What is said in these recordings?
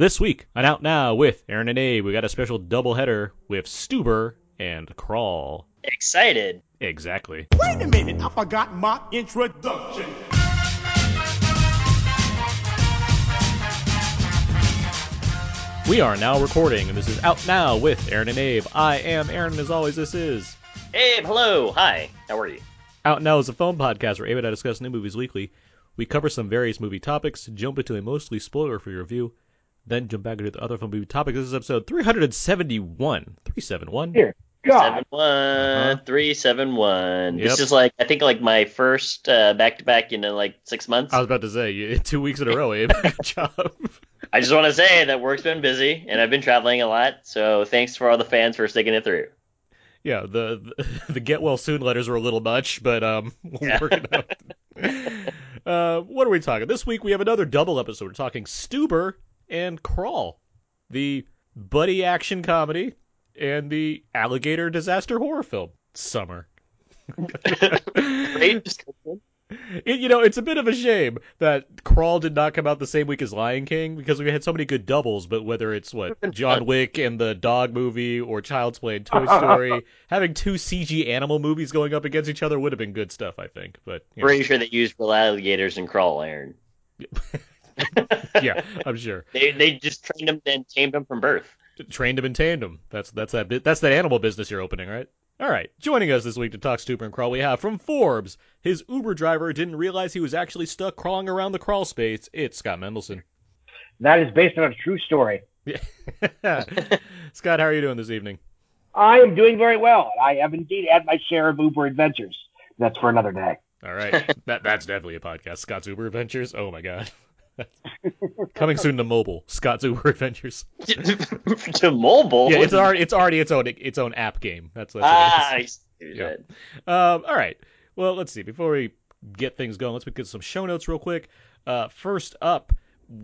This week on Out Now with Aaron and Abe, we got a special doubleheader with Stuber and Crawl. Excited. Exactly. Wait a minute, I forgot my introduction. We are now recording, and this is Out Now with Aaron and Abe. I am Aaron, and as always, this is Abe, hello. Hi. How are you? Out Now is a phone podcast where Abe and I discuss new movies weekly. We cover some various movie topics, jump into a mostly spoiler-free review, then jump back into the other fun movie topic. This is episode 371. 371? Here, God, one Uh-huh. three seven one. Yep. This is like I think like my first uh, back to back in uh, like six months. I was about to say, you, two weeks in a row, Abe. Good job. I just want to say that work's been busy and I've been traveling a lot. So thanks for all the fans for sticking it through. Yeah, the, the the get well soon letters were a little much, but um, we'll Yeah. work it out. uh, what are we talking? This week we have another double episode. We're talking Stuber and Crawl, the buddy action comedy and the alligator disaster horror film. Summer. Great description. It, you know, it's a bit of a shame that Crawl did not come out the same week as Lion King because we had so many good doubles. But whether it's what John Wick and the Dog movie or Child's Play and Toy Story, having two CG animal movies going up against each other would have been good stuff, I think. But you know, Pretty sure they used real alligators and crawl iron. yeah, I'm sure They they just trained them and tamed them from birth. trained him and tamed him. That's that's that. That's that animal business you're opening, right? All right, joining us this week to talk Stuber and Crawl, we have from Forbes. His Uber driver didn't realize he was actually stuck crawling around the crawl space. It's Scott Mendelson. that is based on a true story. Scott, how are you doing this evening? I am doing very well. I have indeed had my share of Uber adventures. That's for another day. All right, that that's definitely a podcast. Scott's Uber Adventures. Oh my god, coming soon to mobile. Scott Uber Adventures. to mobile. Yeah, it's already it's already its own its own app game. That's that's ah, what it see Yeah. that. is. Um, all right. Well, let's see. Before we get things going, let's get some show notes real quick. Uh, first up,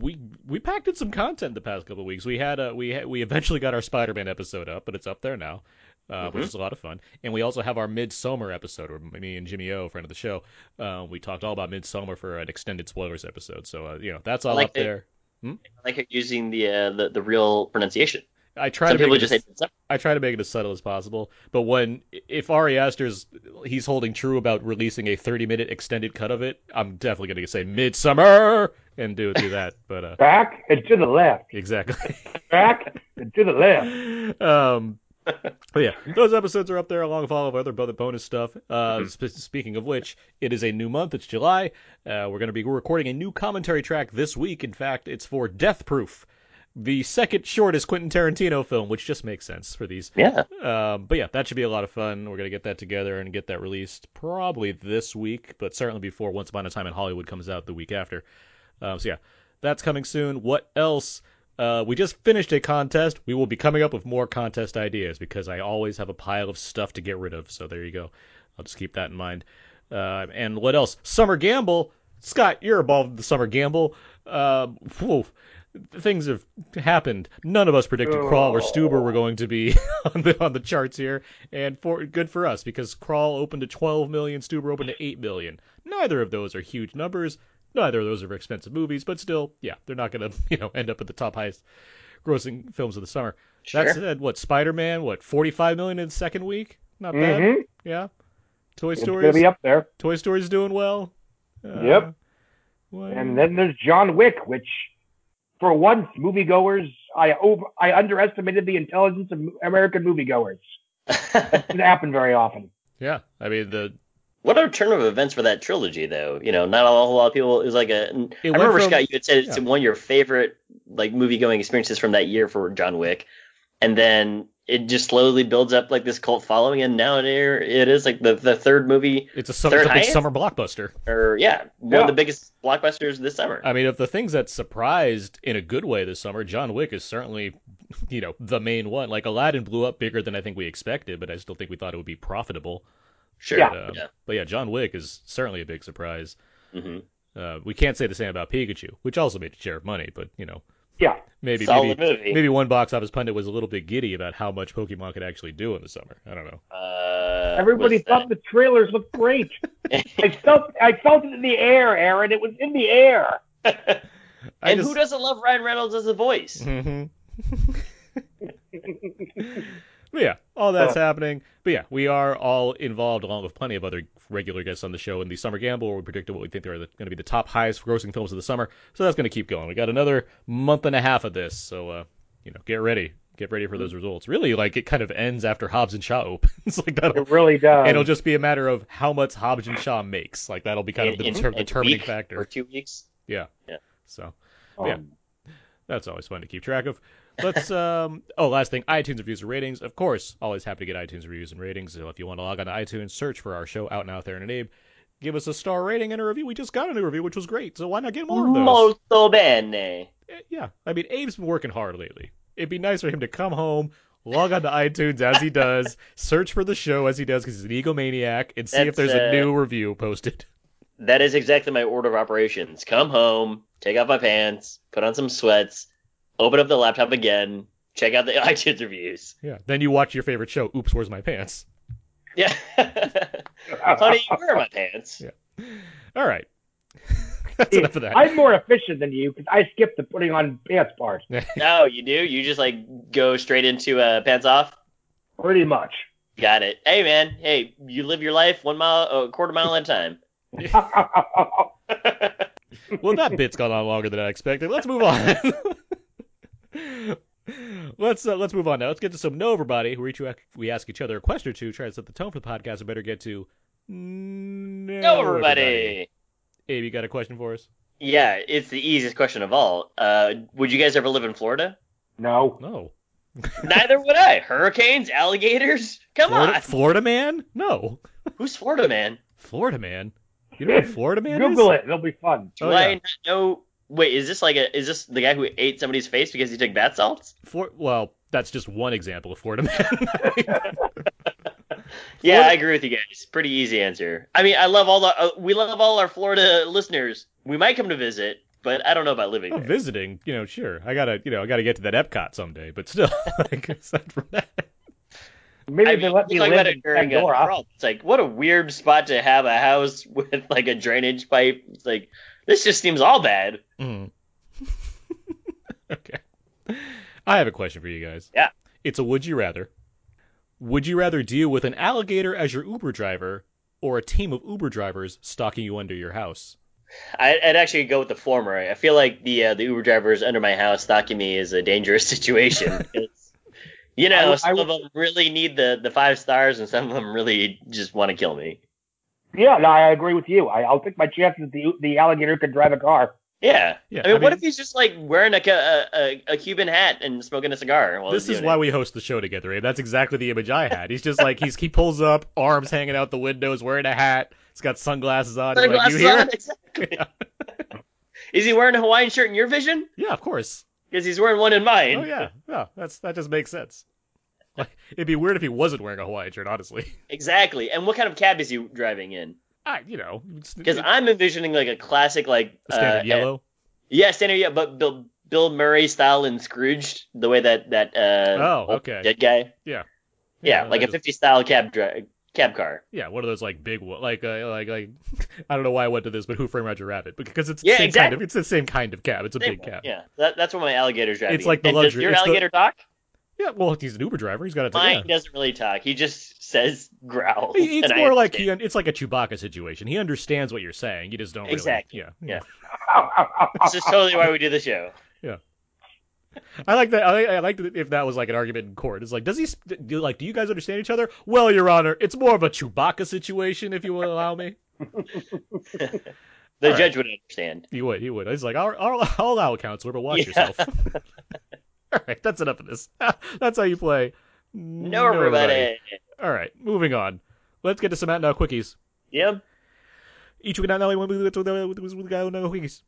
we we packed in some content the past couple of weeks. We had a we had, we eventually got our Spider-Man episode up, but it's up there now. Uh, which Mhm. is a lot of fun, and we also have our Midsummer episode, where me and Jimmy O, friend of the show, uh, we talked all about Midsummer for an extended spoilers episode. So uh, you know that's all like up it. there. I like using the uh, the the real pronunciation. I try Some to make people it just as- say. I try to make it as subtle as possible. But when if Ari Aster's he's holding true about releasing a 30 minute extended cut of it, I'm definitely going to say Midsummer and do do that. But uh, Back and to the left. exactly. Back and to the left. um, but yeah, those episodes are up there along with all of our other bonus stuff. Uh, sp- speaking of which, it is a new month. It's July. Uh, we're going to be recording a new commentary track this week. In fact, it's for Death Proof, the second shortest Quentin Tarantino film, which just makes sense for these Yeah. um, but yeah, that should be a lot of fun. We're gonna get that together and get that released probably this week, but certainly before Once Upon a Time in Hollywood comes out the week after. Um, so yeah, that's coming soon. What else? Uh, we just finished a contest. We will be coming up with more contest ideas because I always have a pile of stuff to get rid of. So there you go. I'll just keep that in mind. Uh, and what else? Summer Gamble. Scott, you're involved in the Summer Gamble. Um, whew, things have happened. None of us predicted Crawl or Stuber were going to be on the on the charts here, and for good for us because Crawl opened to 12 million, Stuber opened to 8 million. Neither of those are huge numbers. Neither of those are expensive movies, but still, yeah, they're not going to you know end up at the top highest grossing films of the summer. Sure. That said, what Spider-Man? What 45 million in the second week? Not bad. Mm-hmm. Yeah. Toy Story. going to be up there. Toy Story's doing well. Uh, Yep. And then there's John Wick, which, for once, moviegoers, I over, I underestimated the intelligence of American moviegoers. Doesn't happen very often. yeah, I mean the what a turn of events for that trilogy, though. You know, not a whole lot of people. It was like a. I went remember from- Scott, you had said it's yeah. one of your favorite like movie going experiences from that year for John Wick, and then it just slowly builds up like this cult following, and now it it is like the the third movie, it's a summer, Third it's a big highest? summer blockbuster. or yeah, one Yeah. of the biggest blockbusters this summer. I mean, of the things that surprised in a good way this summer, John Wick is certainly, you know, the main one. Like Aladdin blew up bigger than I think we expected, but I still think we thought it would be profitable. Sure. Yeah. Um, yeah. But yeah, John Wick is certainly a big surprise. hmm Uh, we can't say the same about Pikachu, which also made a share of money, but you know, Yeah. maybe Solid maybe movie. maybe one box office pundit was a little bit giddy about how much Pokemon could actually do in the summer. I don't know. Uh, Everybody what's thought the trailers looked great. I felt I felt it in the air, Aaron. It was in the air. And just- who doesn't love Ryan Reynolds as a voice? Mhm. but yeah, all that's happening. But yeah, we are all involved along with plenty of other regular guests on the show in the Summer Gamble, where we predicted what we think are going to be the top highest grossing films of the summer. So that's going to keep going. We got another month and a half of this, so uh, you know, get ready. Get ready for those results. Really, like it kind of ends after Hobbs and Shaw opens. like that'll It really does. And it'll just be a matter of how much Hobbs and Shaw makes. Like that'll be kind of the In- deter- in determining factor. Or two weeks. Yeah. Yeah. So Um, yeah. that's always fun to keep track of. Let's um oh last thing, iTunes reviews and ratings. Of course, always happy to get iTunes reviews and ratings. So if you want to log on to iTunes, search for our show out and out there and Abe, give us a star rating and a review. We just got a new review, which was great. So why not get more of those? Molto bene. Eh, Yeah. I mean Abe's been working hard lately. It'd be nice for him to come home, log on to iTunes as he does, search for the show as he does because he's an egomaniac, and see if That's, there's a uh, new review posted. That is exactly my order of operations. Come home, take off my pants, put on some sweats, open up the laptop again, check out the iTunes reviews. Yeah. Then you watch your favorite show, Oops, Where's My Pants? Yeah. Honey, where are my pants? Yeah. All right. That's See, enough of that. I'm more efficient than you because I skip the putting on pants part. No, you do? You just like go straight into uh, pants off? Pretty much. Got it. Hey man, hey, you live your life one mile, a quarter mile at a time. well, that bit's gone on longer than I expected. Let's move on. Let's uh, let's move on now. Let's get to some know everybody. Where each we ask each other a question or two, try to set the tone for the podcast. I better get to know, Go everybody. Abe, you got a question for us? Yeah, it's the easiest question of all. Uh, would you guys ever live in Florida? no. No. Neither would I. Hurricanes, alligators? Come Florida, on. Florida man? No. Who's Florida man? Florida man. You know what Florida man Google is? it. It'll be fun. Do Oh, I yeah. not know? Wait, is this like a? Is this the guy who ate somebody's face because he took bath salts? For, well, that's just one example of Florida man. Yeah, Florida- I agree with you guys. Pretty easy answer. I mean, I love all the. Uh, we love all our Florida listeners. We might come to visit, but I don't know about living Oh, there. visiting, you know, sure. I gotta, you know, I gotta get to that Epcot someday. But still, like, aside from that, Maybe I if they mean, let me live in it during uh, Pandora. It's like what a weird spot to have a house with like a drainage pipe. It's like this just seems all bad. Mm. okay. I have a question for you guys. Yeah. It's a would you rather. Would you rather deal with an alligator as your Uber driver or a team of Uber drivers stalking you under your house? I, I'd actually go with the former. I feel like the uh, the Uber drivers under my house stalking me is a dangerous situation. you know, I some I of them really need the, the five stars, and some of them really just want to kill me. Yeah, no, I agree with you. I, I'll take my chances. The the alligator could drive a car. Yeah. Yeah, I mean, I what mean- if he's just like wearing a, a, a, a Cuban hat and smoking a cigar? While this is why it? we host the show together, Abe. That's exactly the image I had. He's just like he's he pulls up, arms hanging out the windows, wearing a hat. He's got sunglasses on. He's like, you Sunglasses here? on, exactly. is he wearing a Hawaiian shirt in your vision? Yeah, of course. Because he's wearing one in mine. Oh yeah, yeah. That's that just makes sense. Like it'd be weird if he wasn't wearing a Hawaiian shirt, honestly. Exactly. And what kind of cab is he driving in? I, you know, Because I'm envisioning like a classic, like standard uh, yellow. Yeah, standard yeah, but Bill, Bill Murray style in Scrooged, the way that that uh, Oh, okay. dead guy. Yeah. Yeah, Yeah, like a just- 50 style cab dri- cab car. Yeah, one of those like big, one- like uh, like like I don't know why I went to this, but Who Framed Roger Rabbit? Because it's the Yeah, same kind exactly. of it's the same kind of cab. It's a Same big one, cab. Yeah, that, that's what my alligator's driving. It's like the And luxury- Your it's the- alligator talk? Yeah, well, he's an Uber driver. He's got to. Mine Yeah. doesn't really talk. He just says growls. He- It's and I more like he, it's like a Chewbacca situation. He understands what you're saying. You just don't really. Exactly. Yeah. Yeah. This is totally why we do the show. Yeah. I like that. I, I like that if that was like an argument in court. It's like, does he do like? Do you guys understand each other? Well, Your Honor, it's more of a Chewbacca situation, if you will allow me. The All judge would understand. He would. He would. He's like, I'll, I'll, I'll allow it, counselor, but watch Yeah. yourself. All right, that's enough of this. that's how you play. No, everybody. All right, moving on. Let's get to some out now quickies. Yep. Each week, not one week, with the guy knows quickies.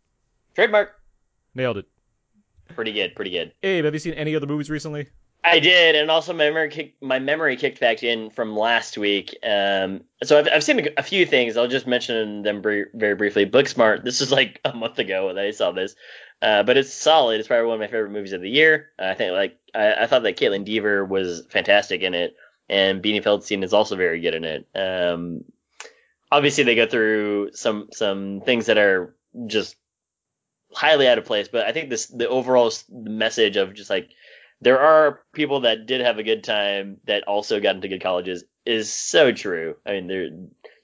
Trademark. Nailed it. Pretty good. Pretty good. Abe, have you seen any other movies recently? I did, and also my memory kick, my memory kicked back in from last week. Um, so I've, I've seen a, a few things. I'll just mention them br- very briefly. Booksmart. This is like a month ago that I saw this, uh, but it's solid. It's probably one of my favorite movies of the year. I think like I, I thought that Kaitlyn Dever was fantastic in it, and Beanie Feldstein is also very good in it. Um, obviously they go through some some things that are just highly out of place. But I think this the overall message of just like there are people that did have a good time that also got into good colleges is so true. I mean, there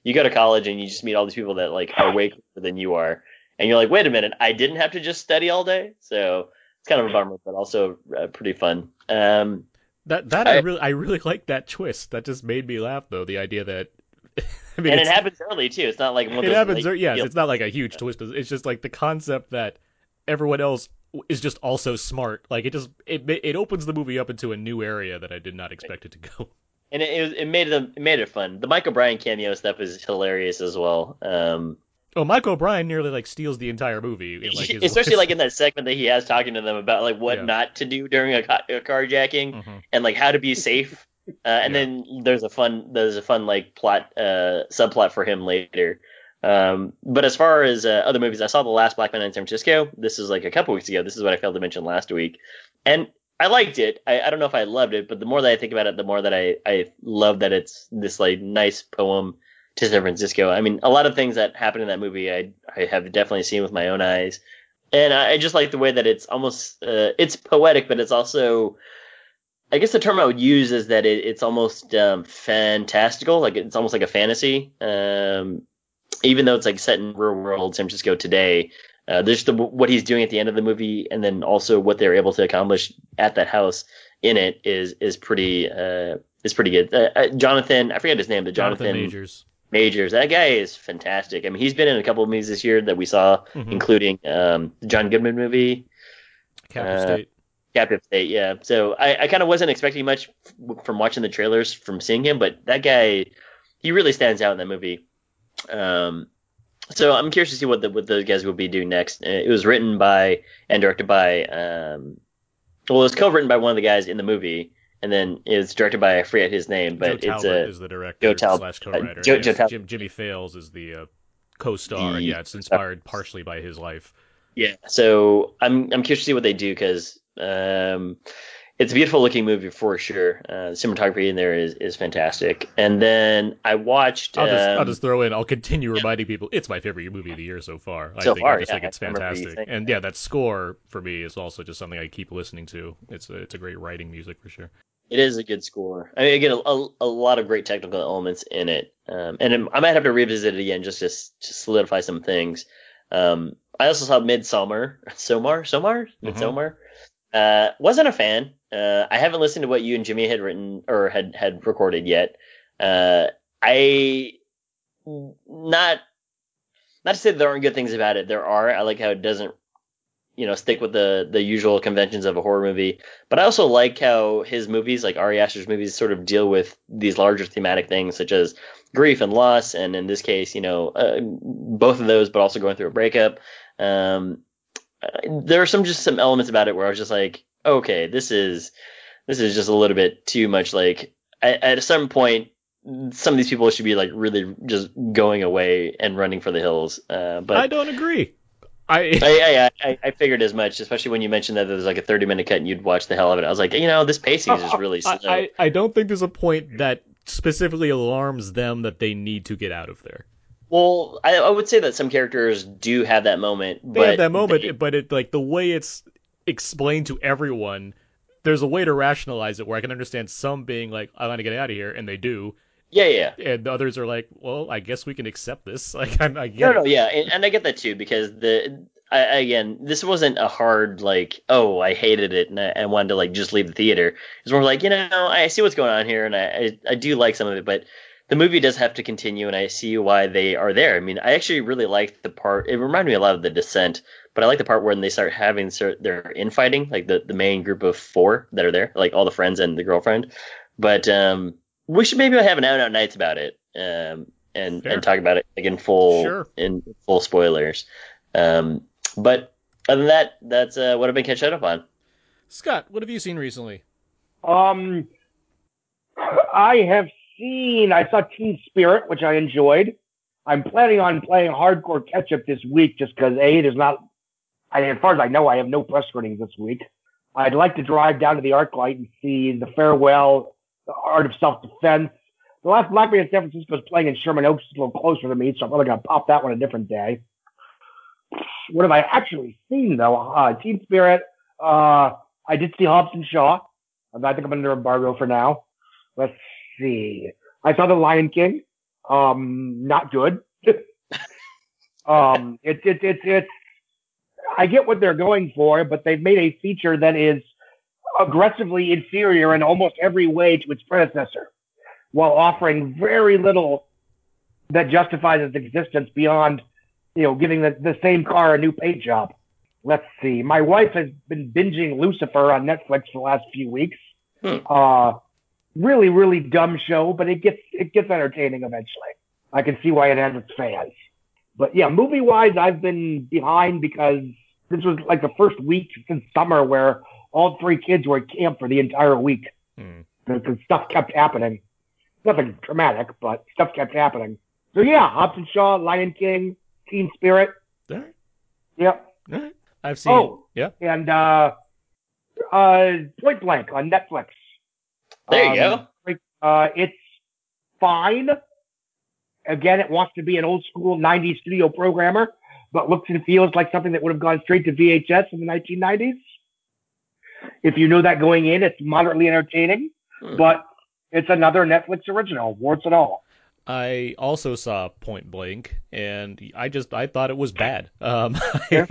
you go to college and you just meet all these people that like are way cooler than you are, and you're like, wait a minute, I didn't have to just study all day. So it's kind of a bummer, but also uh, pretty fun. Um, That that I, I- really I really like that twist. That just made me laugh though. The idea that I mean, and it happens early too. It's not like one of it happens. ear- Yes, it's not like a huge twist. It's just like the concept that everyone else is just also smart. Like it just it it opens the movie up into a new area that I did not expect it to go. and it, it, made it it made it fun. The Mike O'Brien cameo stuff is hilarious as well. Um, Oh, Mike O'Brien nearly like steals the entire movie. in, like, his especially like in that segment that he has talking to them about like what Yeah. not to do during a, ca- a carjacking Mhm. and like how to be safe. Uh, and Yeah. then there's a fun there's a fun like plot uh, subplot for him later. Um, but as far as uh, other movies, I saw the last Black Man in San Francisco. This is like a couple weeks ago. This is what I failed to mention last week, and I liked it. I, I don't know if I loved it, but the more that I think about it, the more that I I love that it's this like nice poem to San Francisco. I mean, a lot of things that happen in that movie, I I have definitely seen with my own eyes, and I, I just like the way that it's almost uh, it's poetic, but it's also I guess the term I would use is that it, it's almost um, fantastical, like it's almost like a fantasy. Um, even though it's like set in real world San Francisco today, uh, there's the what he's doing at the end of the movie, and then also what they're able to accomplish at that house in it is is pretty uh, is pretty good. Uh, uh, Jonathan, I forget his name, but Jonathan Jonathan, Majors. Majors, that guy is fantastic. I mean, he's been in a couple of movies this year that we saw, Mhm. including um, the John Goodman movie, Captain uh, State. Captive State, yeah. So I, I kind of wasn't expecting much from watching the trailers from seeing him, but that guy, he really stands out in that movie. Um, so I'm curious to see what the what those guys will be doing next. Uh, It was written by and directed by, um, well, it was co-written by one of the guys in the movie, and then it's directed by I forget his name, but Joe it's Talbot a is the director Joe Talbot- slash co-writer. uh, Joe- Joe Talbot. Jim, Jimmy Fails is the uh, co-star. The- yeah, it's inspired partially by his life. Yeah, so I'm I'm curious to see what they do because um, it's a beautiful looking movie for sure. Uh, the cinematography in there is, is fantastic. And then I watched. I'll just, I'll um, just throw in. I'll continue reminding people it's my favorite movie of the year so far. I So think far, I just yeah, think it's I fantastic. And yeah, that score for me is also just something I keep listening to. It's a, it's a great writing music for sure. It is a good score. I mean, again, a, a, a lot of great technical elements in it, um, and I might have to revisit it again just to, to solidify some things. Um, I also saw Midsummer, Somar, Somar, Mhm. Midsummer. Uh, wasn't a fan. Uh, I haven't listened to what you and Jimmy had written or had had recorded yet. Uh, I not not to say there aren't good things about it. There are. I like how it doesn't you know stick with the the usual conventions of a horror movie. But I also like how his movies, like Ari Aster's movies, sort of deal with these larger thematic things such as grief and loss, and in this case, you know, uh, both of those, but also going through a breakup. Um, uh, there are some just some elements about it where I was just like, okay, this is this is just a little bit too much. Like at, at certain point, some of these people should be like really just going away and running for the hills. Uh, but I don't agree. I I, I, I, figured as much, especially when you mentioned that there was like a 30 minute cut and you'd watch the hell of it. I was like, you know, this pacing is just really slow. I, I, I don't think there's a point that specifically alarms them that they need to get out of there. well, I, I would say that some characters do have that moment. They but have that moment, they- but it like the way it's explained to everyone. There's a way to rationalize it where I can understand some being like, "I want to get out of here," and they do, yeah, yeah. and the others are like, "Well, I guess we can accept this." Like, I'm, I get No, it. no, yeah, and, and I get that too because the I, again, this wasn't a hard like, oh, I hated it and I, I wanted to like just leave the theater. It's more like, you know, I see what's going on here and I, I I do like some of it, but the movie does have to continue and I see why they are there. I mean, I actually really liked the part. It reminded me a lot of The Descent, but I like the part when they start having their infighting, like the the main group of four that are there, like all the friends and the girlfriend. But um, we should maybe have an out and out nights about it. Um, and Fair. and talk about it like in full Sure. in full spoilers. Um, but other than that, that's uh, what I've been catching up on. Scott, what have you seen recently? Um, I have seen. I saw Teen Spirit, which I enjoyed. I'm planning on playing Hardcore Catch Up this week, just because a there's not. I, as far as I know, I have no press screenings this week. I'd like to drive down to the ArcLight and see the Farewell, the Art of Self Defense. The last Black Man in San Francisco is playing in Sherman Oaks, a little closer to me, so I'm probably gonna pop that one a different day. what have I actually seen though? Uh, Teen Spirit. Uh, I did see Hobbs and Shaw. I think I'm under embargo for now. Let's see. I saw The Lion King. Um, not good. um, it's it's it's it's. I get what they're going for, but they've made a feature that is aggressively inferior in almost every way to its predecessor, while offering very little that justifies its existence beyond, you know, giving the, the same car a new paint job. Let's see. My wife has been binging Lucifer on Netflix for the last few weeks. Hmm. Uh, really, really dumb show, but it gets it gets entertaining eventually. I can see why it has its fans. But yeah, movie wise, I've been behind because this was like the first week since summer where all three kids were at camp for the entire week. Hmm. Because stuff kept happening. Nothing traumatic, but stuff kept happening. So yeah, Hobbs and Shaw, Lion King, Teen Spirit. All right. Yep. All right. I've seen. Oh. Yeah. And uh, uh, Point Blank on Netflix. There you Um, Uh, it's fine. Again, it wants to be an old school 90s studio programmer, but looks and feels like something that would have gone straight to VHS in the 1990s. If you know that going in, it's moderately entertaining, Hmm. but it's another Netflix original, warts and all. I also saw Point Blank, and I just I thought it was bad. Um, Yeah.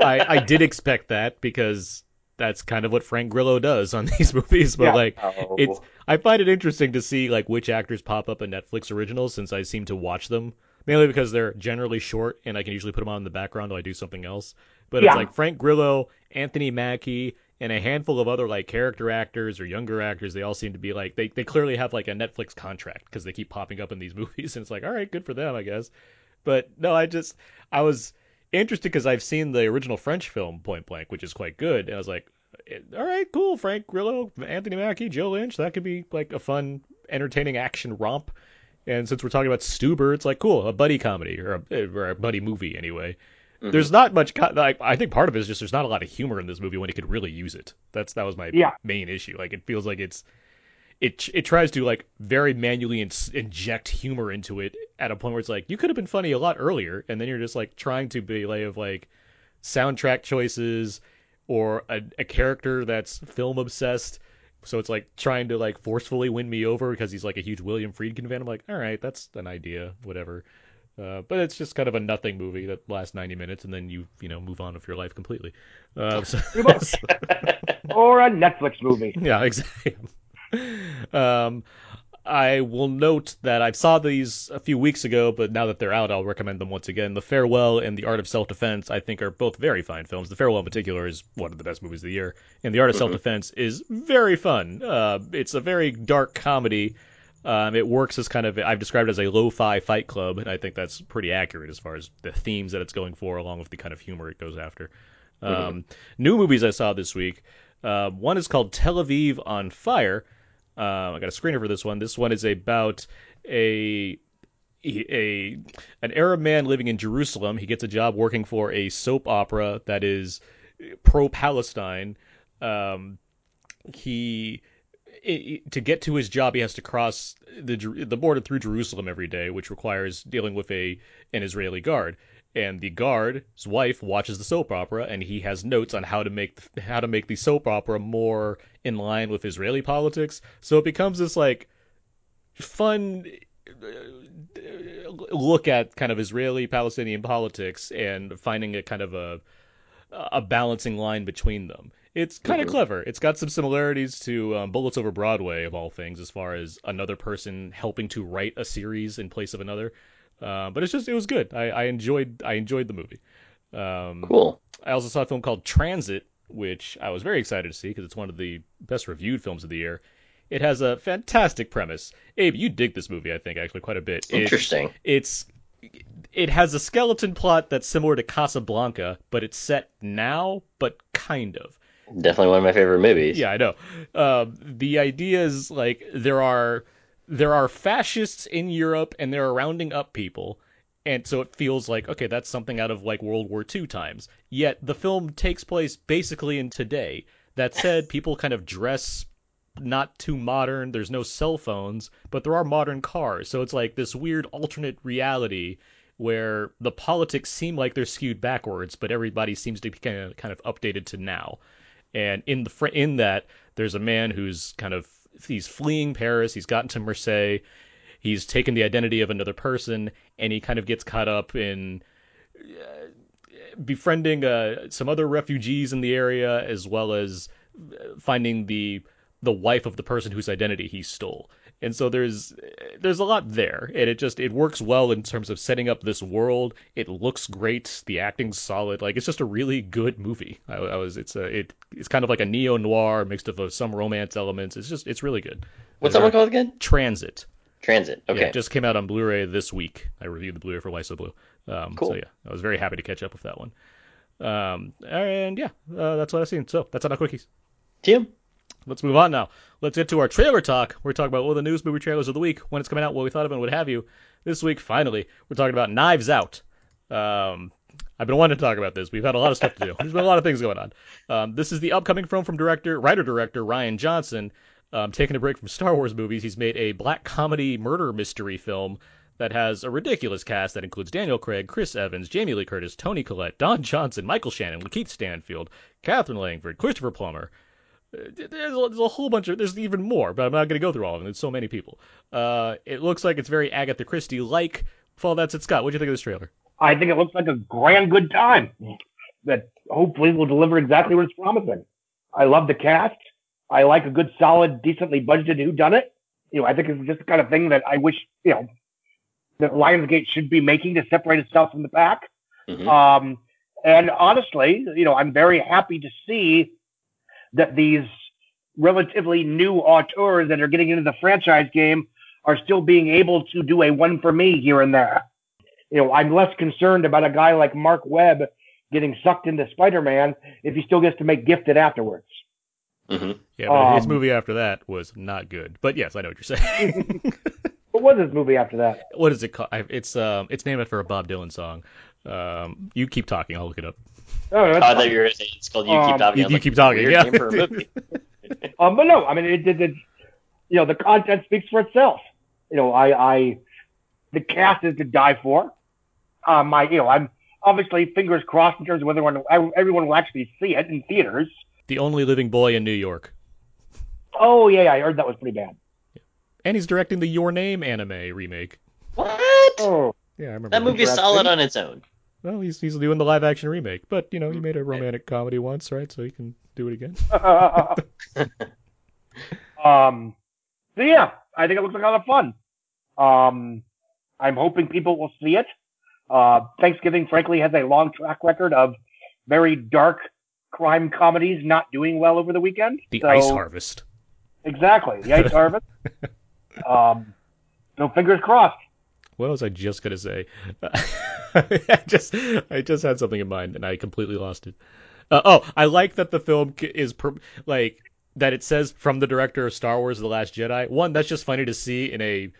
I I did expect that because that's kind of what Frank Grillo does on these movies. But Yeah. like, Oh. it's I find it interesting to see like which actors pop up in Netflix originals since I seem to watch them mainly because they're generally short and I can usually put them on in the background while I do something else. But Yeah. it's like Frank Grillo, Anthony Mackie, and a handful of other like character actors or younger actors. They all seem to be like they they clearly have like a Netflix contract because they keep popping up in these movies and it's like all right, good for them, I guess. But no, I just I was interested because I've seen the original French film Point Blank, which is quite good, and I was like, all right, cool, Frank Grillo, Anthony Mackie, Joe Lynch, that could be like a fun, entertaining action romp. And since we're talking about Stuber, it's like cool, a buddy comedy or a, or a buddy movie anyway. Mhm. There's not much. Co- like, I think part of it is just there's not a lot of humor in this movie when it could really use it. That's that was my Yeah. main issue. Like it feels like it's it it tries to like very manually in- inject humor into it at a point where it's like you could have been funny a lot earlier, and then you're just like trying to be like of like soundtrack choices or a, a character that's film obsessed. So it's like trying to like forcefully win me over because he's like a huge William Friedkin fan. I'm like, all right, that's an idea, whatever. Uh, but it's just kind of a nothing movie that lasts 90 minutes and then you you know move on with your life completely. Uh, so, Pretty much. or a Netflix movie. yeah, exactly. um, I will note that I saw these a few weeks ago, but now that they're out, I'll recommend them once again. The Farewell and The Art of Self Defense, I think, are both very fine films. The Farewell, in particular, is one of the best movies of the year, and The Art of Self Defense is very fun. Uh, it's a very dark comedy. Um, it works as kind of I've described it as a lo-fi fight club, and I think that's pretty accurate as far as the themes that it's going for, along with the kind of humor it goes after. Um, New movies I saw this week. Uh, one is called Tel Aviv on Fire. Uh, I got a screener for this one. This one is about a a an Arab man living in Jerusalem. He gets a job working for a soap opera that is pro-Palestine. Um, he i i- to get to his job, he has to cross the the border through Jerusalem every day, which requires dealing with a an Israeli guard. And the guard's wife watches the soap opera, and he has notes on how to make the, how to make the soap opera more in line with Israeli politics. So it becomes this like fun uh, look at kind of Israeli Palestinian politics and finding a kind of a a balancing line between them. It's kind of Mhm. clever. It's got some similarities to um, Bullets Over Broadway, of all things, as far as another person helping to write a series in place of another. Uh, but it's just it was good. I, I enjoyed I enjoyed the movie. Um, Cool. I also saw a film called Transit, which I was very excited to see because it's one of the best reviewed films of the year. It has a fantastic premise. Abe, you dig this movie, I think, actually quite a bit. It- Interesting. it's it has a skeleton plot that's similar to Casablanca, but it's set now, but kind of. Definitely one of my favorite movies. Yeah, I know. Um, the idea is like there are there are fascists in Europe, and they're rounding up people, and so it feels like okay, that's something out of like World War II times. Yet the film takes place basically in today. That said, people kind of dress not too modern. There's no cell phones, but there are modern cars. So it's like this weird alternate reality where the politics seem like they're skewed backwards, but everybody seems to be kind of kind of updated to now. And in the fr- in that, there's a man who's kind of he's fleeing Paris. He's gotten to Marseille. He's taken the identity of another person, and he kind of gets caught up in uh, befriending uh, some other refugees in the area, as well as finding the the wife of the person whose identity he stole. And so there's there's a lot there, and it just it works well in terms of setting up this world. It looks great, the acting's solid. Like it's just a really good movie. I, I was it's a it it's kind of like a neo noir mixed with some romance elements. It's just it's really good. What's that one called again? Transit. Transit. Okay. Yeah, it just came out on Blu-ray this week. I reviewed the Blu-ray for Why So Blu. Um, Cool. So yeah, I was very happy to catch up with that one. Um, and yeah, uh, that's what I've seen. So that's on our quickies. Tim. Let's move on now. Let's get to our trailer talk. We're talking about all the news movie trailers of the week, when it's coming out, what we thought of it, and what have you. This week, finally, we're talking about Knives Out. Um, I've been wanting to talk about this. We've had a lot of stuff to do. There's been a lot of things going on. Um, this is the upcoming film from director, writer-director Rian Johnson. Um, taking a break from Star Wars movies, he's made a black comedy murder mystery film that has a ridiculous cast that includes Daniel Craig, Chris Evans, Jamie Lee Curtis, Toni Collette, Don Johnson, Michael Shannon, Lakeith Stanfield, Katherine Langford, Christopher Plummer. There's a, there's a whole bunch of there's even more, but I'm not going to go through all of them. There's so many people. Uh, it looks like it's very Agatha Christie like. Fall that's it, Scott. What do you think of this trailer? I think it looks like a grand good time that hopefully will deliver exactly what it's promising. I love the cast. I like a good, solid, decently budgeted who done it. You know, I think it's just the kind of thing that I wish, you know, that Lionsgate should be making to separate itself from the pack. Mhm. Um, and honestly, you know, I'm very happy to see that these relatively new auteurs that are getting into the franchise game are still being able to do a one for me here and there. You know, I'm less concerned about a guy like Marc Webb getting sucked into Spider-Man if he still gets to make Gifted afterwards. Yeah, but his Um, movie after that was not good. But yes, I know what you're saying. What was his movie after that? what is it called? It's um, it's named after a Bob Dylan song. Um, you keep talking. I'll look it up. Oh, that's I thought fine. you were going to say it's called You Um, Keep Talking. You- I was you like, keep talking, weird yeah. for a movie. Um, but no, I mean, it did. It, you know, the content speaks for itself. You know, I, I, the cast is to die for. Um, I, you know, I'm obviously fingers crossed in terms of whether everyone, everyone will actually see it in theaters. The only living boy in New York, Oh yeah, yeah, I heard that was pretty bad. and he's directing the Your Name anime remake. what? Oh, Yeah, I remember That movie's Interesting. solid on its own. Well, he's he's doing the live action remake, but you know he made a romantic comedy once, right? So he can do it again. um, so yeah, I think it looks like a lot of fun. Um, I'm hoping people will see it. Uh, Thanksgiving, frankly, has a long track record of very dark crime comedies not doing well over the weekend. The So- Ice Harvest. Exactly, the ice harvest. Um, so fingers crossed. What was I just gonna say? I just I just had something in mind and I completely lost it. Uh, oh, I like that the film is per- like that. It says from the director of Star Wars: The Last Jedi. One, that's just funny to see in a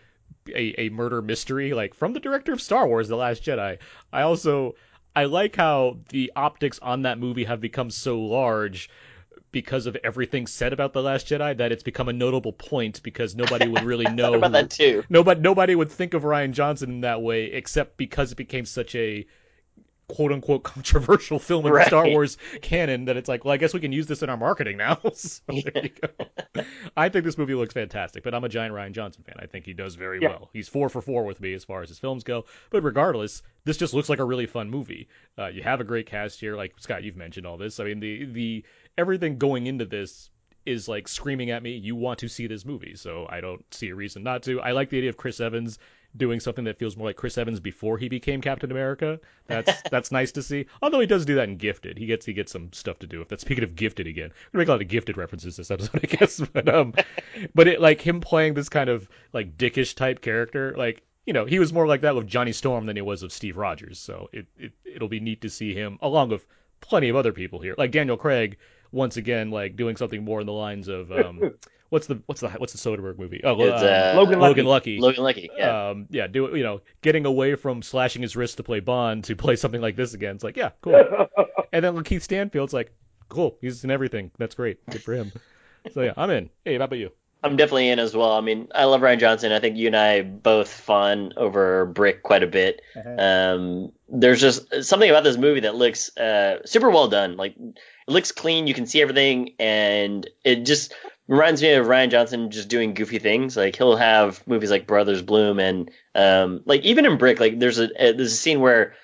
a, a murder mystery, like from the director of Star Wars: The Last Jedi. I also I like how the optics on that movie have become so large because of everything said about the Last Jedi that it's become a notable point because nobody would really know about who- that too. Nobody, nobody would think of Rian Johnson in that way, except because it became such a quote unquote controversial film in the Star Wars canon that it's like, well, I guess we can use this in our marketing now. so there you go. I think this movie looks fantastic, but I'm a giant Rian Johnson fan. I think he does very Yeah. well. He's four for four with me as far as his films go. But regardless, this just looks like a really fun movie. Uh, you have a great cast here, like Scott. You've mentioned all this. I mean, the the everything going into this is like screaming at me, you want to see this movie. So I don't see a reason not to. I like the idea of Chris Evans doing something that feels more like Chris Evans before he became Captain America. That's that's nice to see. Although he does do that in Gifted. He gets he gets some stuff to do. If that's speaking of Gifted again, we're gonna make a lot of Gifted references this episode, I guess. But um, but it like him playing this kind of like dickish type character, like you know, he was more like that with Johnny Storm than he was with Steve Rogers. So it, it it'll be neat to see him along with plenty of other people here, like Daniel Craig once again, like doing something more in the lines of um, what's the what's the what's the Soderbergh movie? Oh, It's, um, uh, Logan Logan Lucky. Logan Lucky. Yeah. Um, yeah, do you know, getting away from slashing his wrist to play Bond to play something like this again. It's like, yeah, cool. and then Keith Stanfield's like, cool, he's in everything. That's great. Good for him. so yeah, I'm in. Hey, how about you? I'm definitely in as well. I mean, I love Rian Johnson. I think you and I both fawn over Brick quite a bit. Um, there's just something about this movie that looks uh, super well done. Like it looks clean. You can see everything, and it just reminds me of Rian Johnson just doing goofy things. Like he'll have movies like Brothers Bloom, and um, like even in Brick, like there's a, a there's a scene where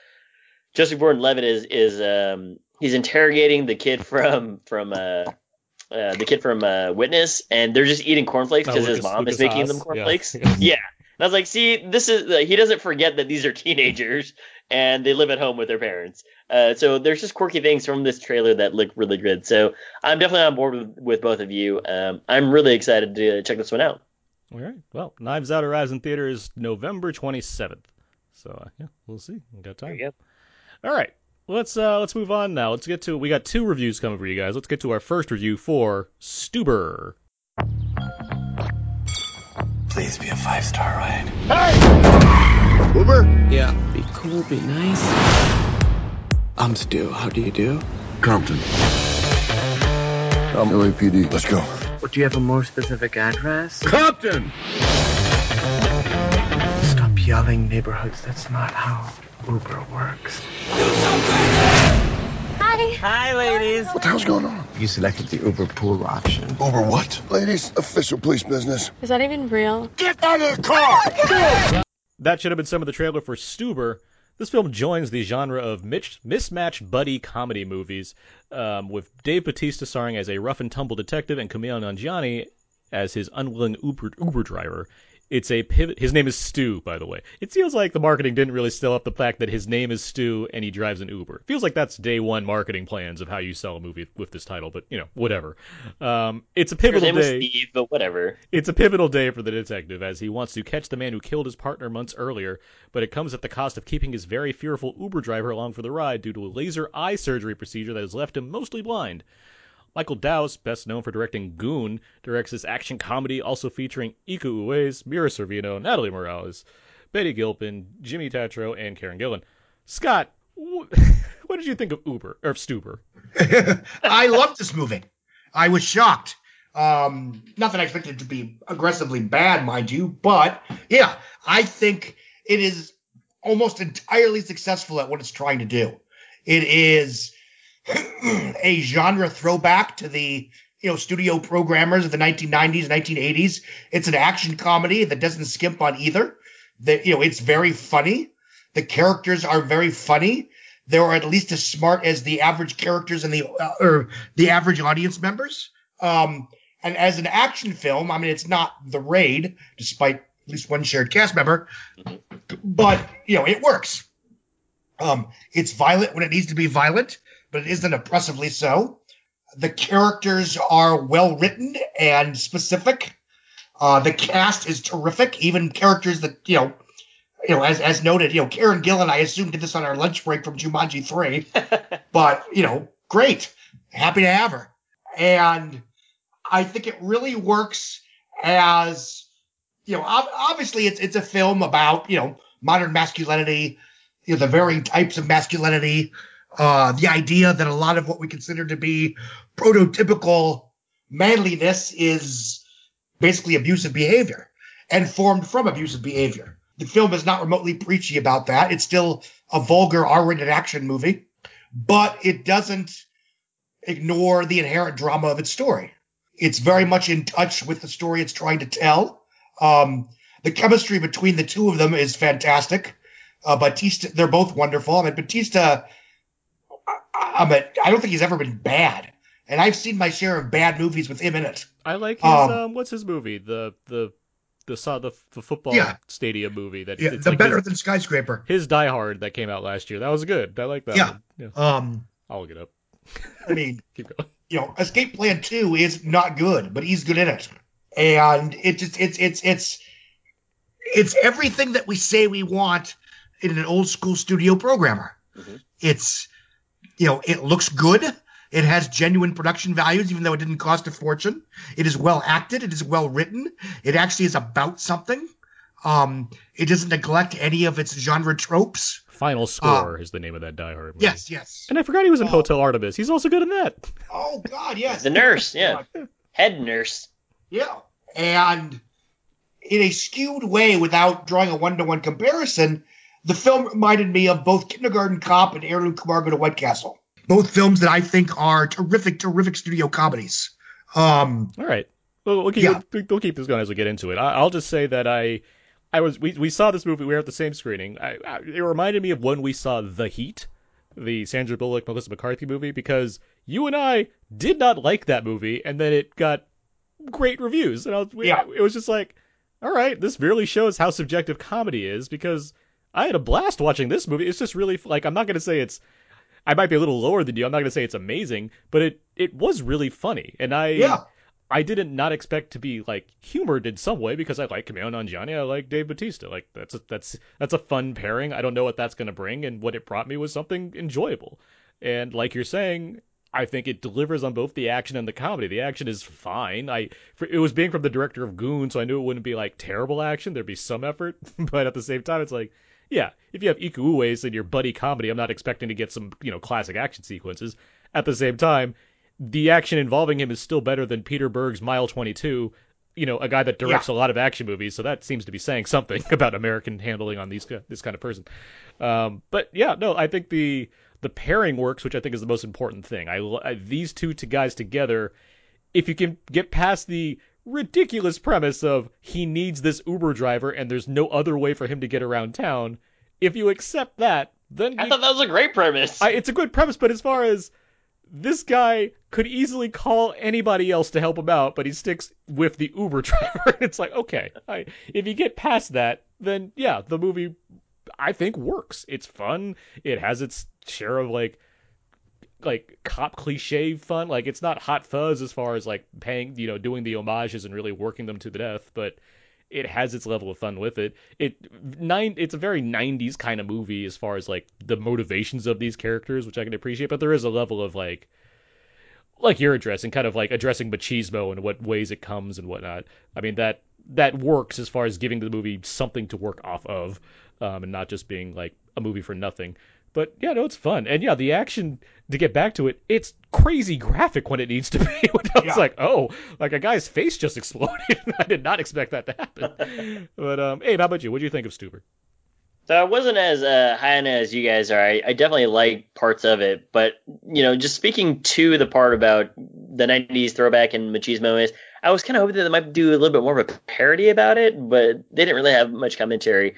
Joseph Gordon-Levitt is is um, he's interrogating the kid from from uh, uh, the kid from uh, Witness, and they're just eating cornflakes Oh, because his mom is making them Yeah. cornflakes. Yeah. And I was like, see, this is uh, he doesn't forget that these are teenagers and they live at home with their parents. Uh, so there's just quirky things from this trailer that look really good. So I'm definitely on board with, with both of you. Um, I'm really excited to check this one out. All right. Well, Knives Out arrives in theaters November 27th. So uh, yeah, we'll see. We got time. go. All right. Let's uh let's move on now. Let's get to we got two reviews coming for you guys. Let's get to our first review for Stuber. Please be a five star ride. Hey! Uber? Yeah, be cool, be nice. I'm Stu. How do you do? Compton. I'm LAPD. Let's go. Do you have a more specific address? Compton! Stop yelling, neighborhoods. That's not how Uber works. Hi. Hi, ladies. What the hell's going on? You selected the Uber pool option. Uber what? Ladies, official police business. Is that even real? Get out of the car! That should have been some of the trailer for Stuber. This film joins the genre of mismatched buddy comedy movies, um, with Dave Bautista starring as a rough and tumble detective and Kumail Nanjiani as his unwilling Uber, Uber driver. It's a pivot. His name is Stu, by the way. It feels like the marketing didn't really sell up the fact that his name is Stu and he drives an Uber. Feels like that's day one marketing plans of how you sell a movie with this title, but you know, whatever. Um, it's a His pivotal day. Steve, but whatever. It's a pivotal day for the detective as he wants to catch the man who killed his partner months earlier, but it comes at the cost of keeping his very fearful Uber driver along for the ride due to a laser eye surgery procedure that has left him mostly blind. Michael Dowse, best known for directing Goon, directs this action comedy also featuring Iko Uwais, Mira Sorvino, Natalie Morales, Betty Gilpin, Jimmy Tatro, and Karen Gillan. Scott, wh- what did you think of Uber or Stuber? I loved this movie. I was shocked. Um, not that I expected it to be aggressively bad, mind you, but yeah, I think it is almost entirely successful at what it's trying to do. It is a genre throwback to the you know studio programmers of the 1990s, 1980s. It's an action comedy that doesn't skimp on either. That you know, it's very funny. The characters are very funny they're at least as smart as the average characters and the uh, or the average audience members. Um, and as an action film, I mean, it's not The Raid, despite at least one shared cast member, but you know, it works. Um, it's violent when it needs to be violent, but it isn't oppressively so. The characters are well written and specific. Uh, the cast is terrific. Even characters that you know you know, as as noted, you know, Karen Gillan, I assume did this on our lunch break from Jumanji three, but you know, great, happy to have her, and I think it really works as you know, ob- obviously it's it's a film about you know modern masculinity, you know, the varying types of masculinity, uh, the idea that a lot of what we consider to be prototypical manliness is basically abusive behavior and formed from abusive behavior. The film is not remotely preachy about that. It's still a vulgar R-rated action movie, but it doesn't ignore the inherent drama of its story. It's very much in touch with the story it's trying to tell. Um, the chemistry between the two of them is fantastic. Uh, Bautista, they're both wonderful. I mean, Bautista, I'm a, I don't think he's ever been bad, and I've seen my share of bad movies with him in it. I like his Um, um, what's his movie? The the the saw the, the football Yeah. stadium movie that Yeah, it's the like better his, than skyscraper. his Die Hard that came out last year. That was good. I like that. Yeah. one. yeah. Um, I'll look it up. I mean, Keep going. you know, Escape Plan Two is not good, but he's good in it, and it just it's it's it's it's everything that we say we want in an old school studio programmer. Mhm. It's you know, it looks good. It has genuine production values, even though it didn't cost a fortune. It is well acted. It is well written. It actually is about something. Um, it doesn't neglect any of its genre tropes. Final Score is the name of that Die Hard movie. Yes, yes. And I forgot he was in Oh. Hotel Artemis. He's also good in that. Oh God, yes. The nurse, yeah. Head nurse. Yeah. And in a skewed way, without drawing a one to one comparison, the film reminded me of both Kindergarten Cop and Harold & Kumar Go to White Castle. Both films that I think are terrific, terrific studio comedies. Um, All right. Well, we'll keep Yeah. we'll, we'll keep this going as we get into it. I, I'll just say that I, I was we, we saw this movie. We were at the same screening. I, I, it reminded me of when we saw The Heat, the Sandra Bullock Melissa McCarthy movie, because you and I did not like that movie, and then it got great reviews, and I was, we, Yeah. it was just like, all right, this really shows how subjective comedy is because I had a blast watching this movie. It's just really like I'm not gonna say it's. I might be a little lower than you. I'm not gonna say it's amazing, but it it was really funny, and I yeah. I didn't not expect to be like humored in some way because I like Kumail Nanjiani, I like Dave Bautista. Like that's a, that's that's a fun pairing. I don't know what that's going to bring, and what it brought me was something enjoyable. And like you're saying, I think it delivers on both the action and the comedy. The action is fine. I for, it was being from the director of Goon, so I knew it wouldn't be like terrible action. There'd be some effort, but at the same time, it's like. Yeah, if you have Iko Uwais in your buddy comedy, I'm not expecting to get some, you know, classic action sequences. At the same time, the action involving him is still better than Peter Berg's Mile 22, you know, a guy that directs a lot of action movies. So that seems to be saying something about American handling on these this kind of person. Um, but yeah, no, I think the the pairing works, which I think is the most important thing. I, I these two to guys together, if you can get past the ridiculous premise of he needs this Uber driver and there's no other way for him to get around town, if you accept that, then I you- thought that was a great premise. I, it's a good premise, but as far as this guy could easily call anybody else to help him out, but he sticks with the Uber driver. it's like, okay, I, if you get past that, then yeah, the movie I think works. It's fun. It has its share of like like cop cliche fun. Like it's not hot fuzz as far as like paying, you know, doing the homages and really working them to the death, but it has its level of fun with it. It nine it's a very 90s kind of movie as far as like the motivations of these characters, which I can appreciate, but there is a level of like like you're addressing, kind of like addressing machismo and what ways it comes and whatnot. I mean that that works as far as giving the movie something to work off of, um, and not just being like a movie for nothing. But yeah, no, it's fun, and yeah, the action to get back to it, it's crazy graphic when it needs to be. When I was Yeah. like, oh, like a guy's face just exploded. I did not expect that to happen. but um, Abe, how about you? What do you think of Stuber? So I wasn't as uh, high on it as you guys are. I, I definitely like parts of it, but you know, just speaking to the part about the '90s throwback and machismo is, I was kind of hoping that they might do a little bit more of a parody about it, but they didn't really have much commentary.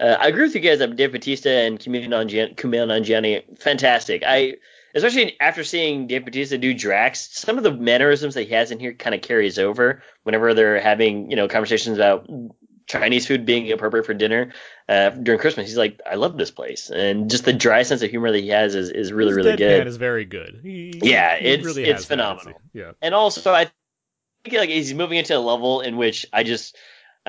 Uh, I agree with you guys that Dave Bautista and Kumail Nanjiani, Kumail Nanjiani, fantastic. I especially after seeing Dave Bautista do Drax, some of the mannerisms that he has in here kind of carries over whenever they're having you know conversations about Chinese food being appropriate for dinner uh, during Christmas. He's like, I love this place, and just the dry sense of humor that he has is, is really His really good. is very good. He, Yeah, he it's- really it's that, phenomenal. Yeah. and also I think like he's moving into a level in which I just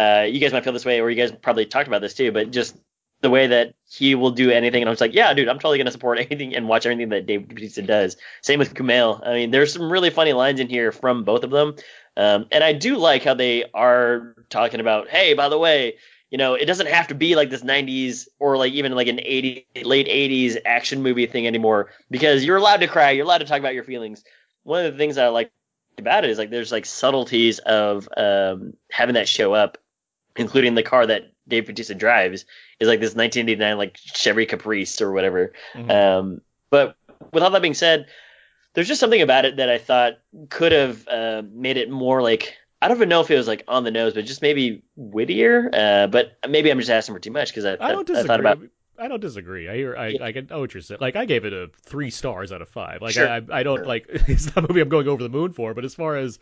uh, you guys might feel this way, or you guys probably talked about this too, but just the way that he will do anything, and I'm just like, yeah, dude, I'm totally gonna support anything and watch everything that Dave Bautista does. Same with Kumail. I mean, there's some really funny lines in here from both of them, um, and I do like how they are talking about, hey, by the way. You know, it doesn't have to be like this 90s or like even like an 80 late 80s action movie thing anymore because you're allowed to cry, you're allowed to talk about your feelings. One of the things I like about it is like there's like subtleties of um, having that show up, including the car that Dave Bautista drives is like this 1989 like Chevy Caprice or whatever. Mhm. Um, but with all that being said, there's just something about it that I thought could have uh, made it more like I don't even know if it was like on the nose, but just maybe wittier. Uh, but maybe I'm just asking for too much because I, I don't I, disagree. thought about I don't disagree. I hear. I, I can know what you're saying. Like I gave it a three stars out of five. Like Sure. I, I don't Sure. like. It's not a movie I'm going over the moon for. But as far as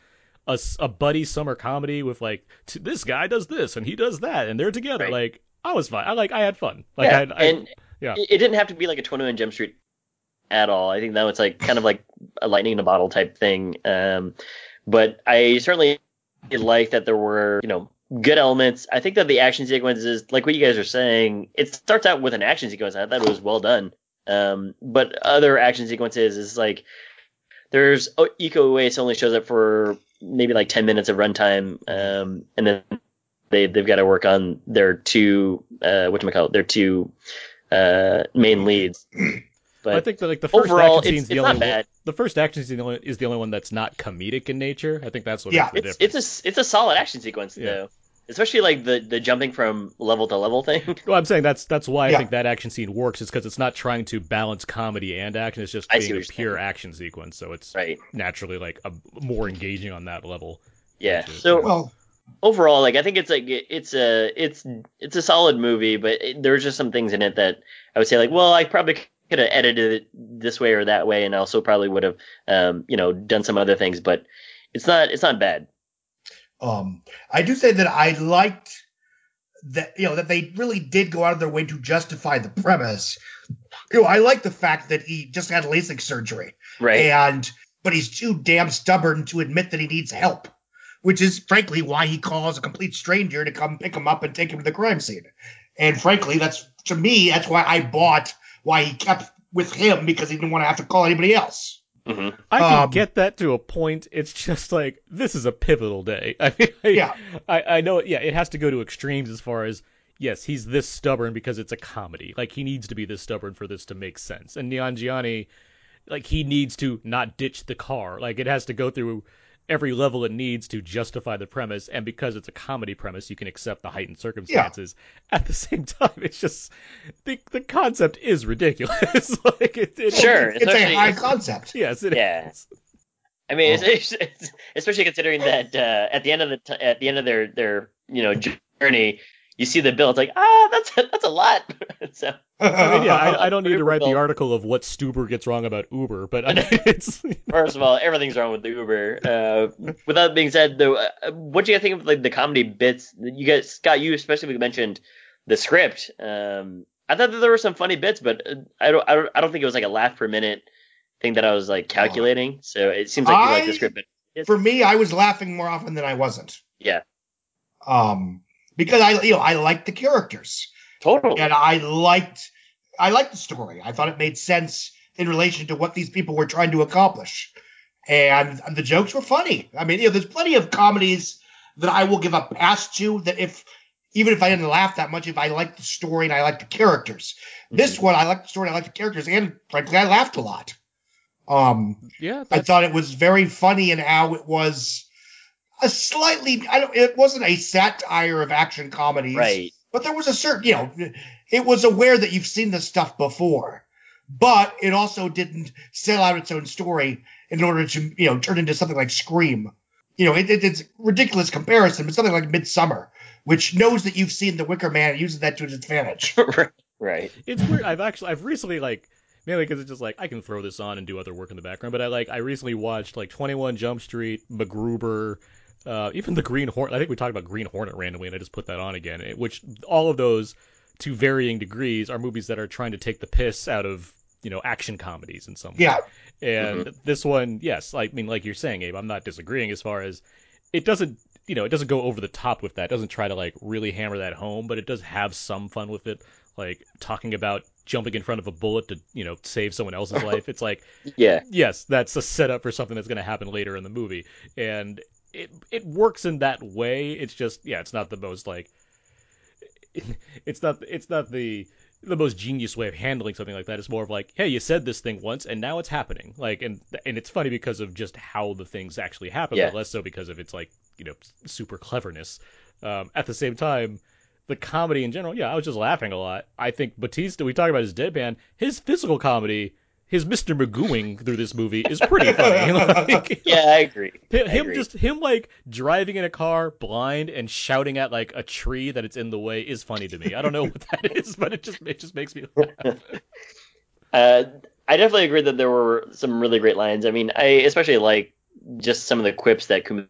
a, a buddy summer comedy with like t- this guy does this and he does that and they're together. Right. Like I was fine. I like. I had fun. Like yeah, I, I and yeah. it, didn't have to be like a 21 Jump Street at all. I think that was like kind of like a lightning in a bottle type thing. Um, but I certainly like that there were you know good elements. I think that the action sequences, like what you guys are saying, it starts out with an action sequence. I thought it was well done. Um, but other action sequences is like there's oh, Iko Uwais only shows up for maybe like 10 minutes of runtime, um, and then they they've got to work on their two uh, what call it their two uh, main leads. But I think that like the first overall, action it's, scene's the only not bad. the first action scene is the only one that's not comedic in nature. I think that's what Yeah. makes the It's difference. it's a it's a solid action sequence Yeah. though, especially like the the jumping from level to level thing. Well, I'm saying that's that's why I think that action scene works. Is because it's not trying to balance comedy and action. It's just I being a pure saying. action sequence. So it's right. naturally like a, more engaging on that level. Yeah. Is- So Well, overall, like I think it's like it's a it's it's a solid movie, but it, there's just some things in it that I would say like, well, I probably could have edited it this way or that way, and also probably would have, um, you know, done some other things. But it's not it's not bad. Um, I do say that I liked that you know that they really did go out of their way to justify the premise. You know, I like the fact that he just had LASIK surgery, Right. and but he's too damn stubborn to admit that he needs help, which is frankly why he calls a complete stranger to come pick him up and take him to the crime scene. And frankly, that's to me, that's why I bought why he kept with him because he didn't want to have to call anybody else. Hmm I can Um, get that to a point. It's just like this is a pivotal day. I mean, I, Yeah. I, I know. Yeah, it has to go to extremes as far as yes, he's this stubborn because it's a comedy. Like he needs to be this stubborn for this to make sense. And Nanjiani, like he needs to not ditch the car. Like it has to go through every level it needs to justify the premise. And because it's a comedy premise, you can accept the heightened circumstances. At the same time, it's just the the concept is ridiculous. like it, it Sure. It's a especially- high concept. Yes, it is. Yeah. I mean, Oh. it's, it's, especially considering that uh, at the end of the t- at the end of their their you know journey, you see the bill. It's like ah, that's a, that's a lot. so I mean, yeah, I, I don't need to Uber write the article of what Stuber gets wrong about Uber, but I mean, it's first of all, everything's wrong with the Uber. Uh, with that being said, though, uh, what do you think of like the comedy bits? You guys, Scott, you specifically mentioned the script. Um, I thought that there were some funny bits, but uh, I don't I don't I don't think it was like a laugh per minute thing that I was like calculating. So it seems like you like the script, but For me, I was laughing more often than I wasn't. yeah, Um, because I, you know, I liked the characters totally. and I liked, I liked the story. I thought it made sense in relation to what these people were trying to accomplish, and the jokes were funny. I mean, you know, there's plenty of comedies that I will give a pass to that if, even if I didn't laugh that much, if I liked the story and I liked the characters. This one, I liked the story, and I liked the characters, and frankly, I laughed a lot. Um, yeah. I thought it was very funny in how it was a slightly I don't it wasn't a satire of action comedies. Right. But there was a certain you know it was aware that you've seen this stuff before. But it also didn't sell out its own story in order to, you know, turn into something like Scream. You know, it, it, it's ridiculous comparison, but something like Midsummer, which knows that you've seen The Wicker Man and uses that to its advantage. right. it's weird. I've actually, I've recently like, mainly because it's just like I can throw this on and do other work in the background. But I like, I recently watched like 21 Jump Street, MacGruber, uh, even the Green Hornet. I think we talked about Green Hornet randomly, and I just put that on again. Which all of those, to varying degrees, are movies that are trying to take the piss out of you know action comedies in some way. Yeah. And this one, yes, I mean, like you're saying, Abe, I'm not disagreeing as far as it doesn't, you know, it doesn't go over the top with that. It doesn't try to like really hammer that home, but it does have some fun with it, like talking about jumping in front of a bullet to, you know, save someone else's life. It's like, Yeah. yes, that's a setup for something that's going to happen later in the movie, and it it works in that way. It's just, yeah, it's not the most like, it's not it's not the the most genius way of handling something like that. It's more of like, hey, you said this thing once, and now it's happening. Like, and and it's funny because of just how the things actually happen, Yeah. but less so because of its like, you know, super cleverness. Um, at the same time, the comedy in general, yeah, I was just laughing a lot. I think Bautista, we talk about his deadpan, his physical comedy, his Mr. Magooing through this movie is pretty funny. like, Yeah, I agree. Him, I agree. just him like driving in a car blind and shouting at like a tree that it's in the way is funny to me. I don't know what that is, but it just it just makes me laugh. Uh, I definitely agree that there were some really great lines. I mean, I especially like just some of the quips that Kumail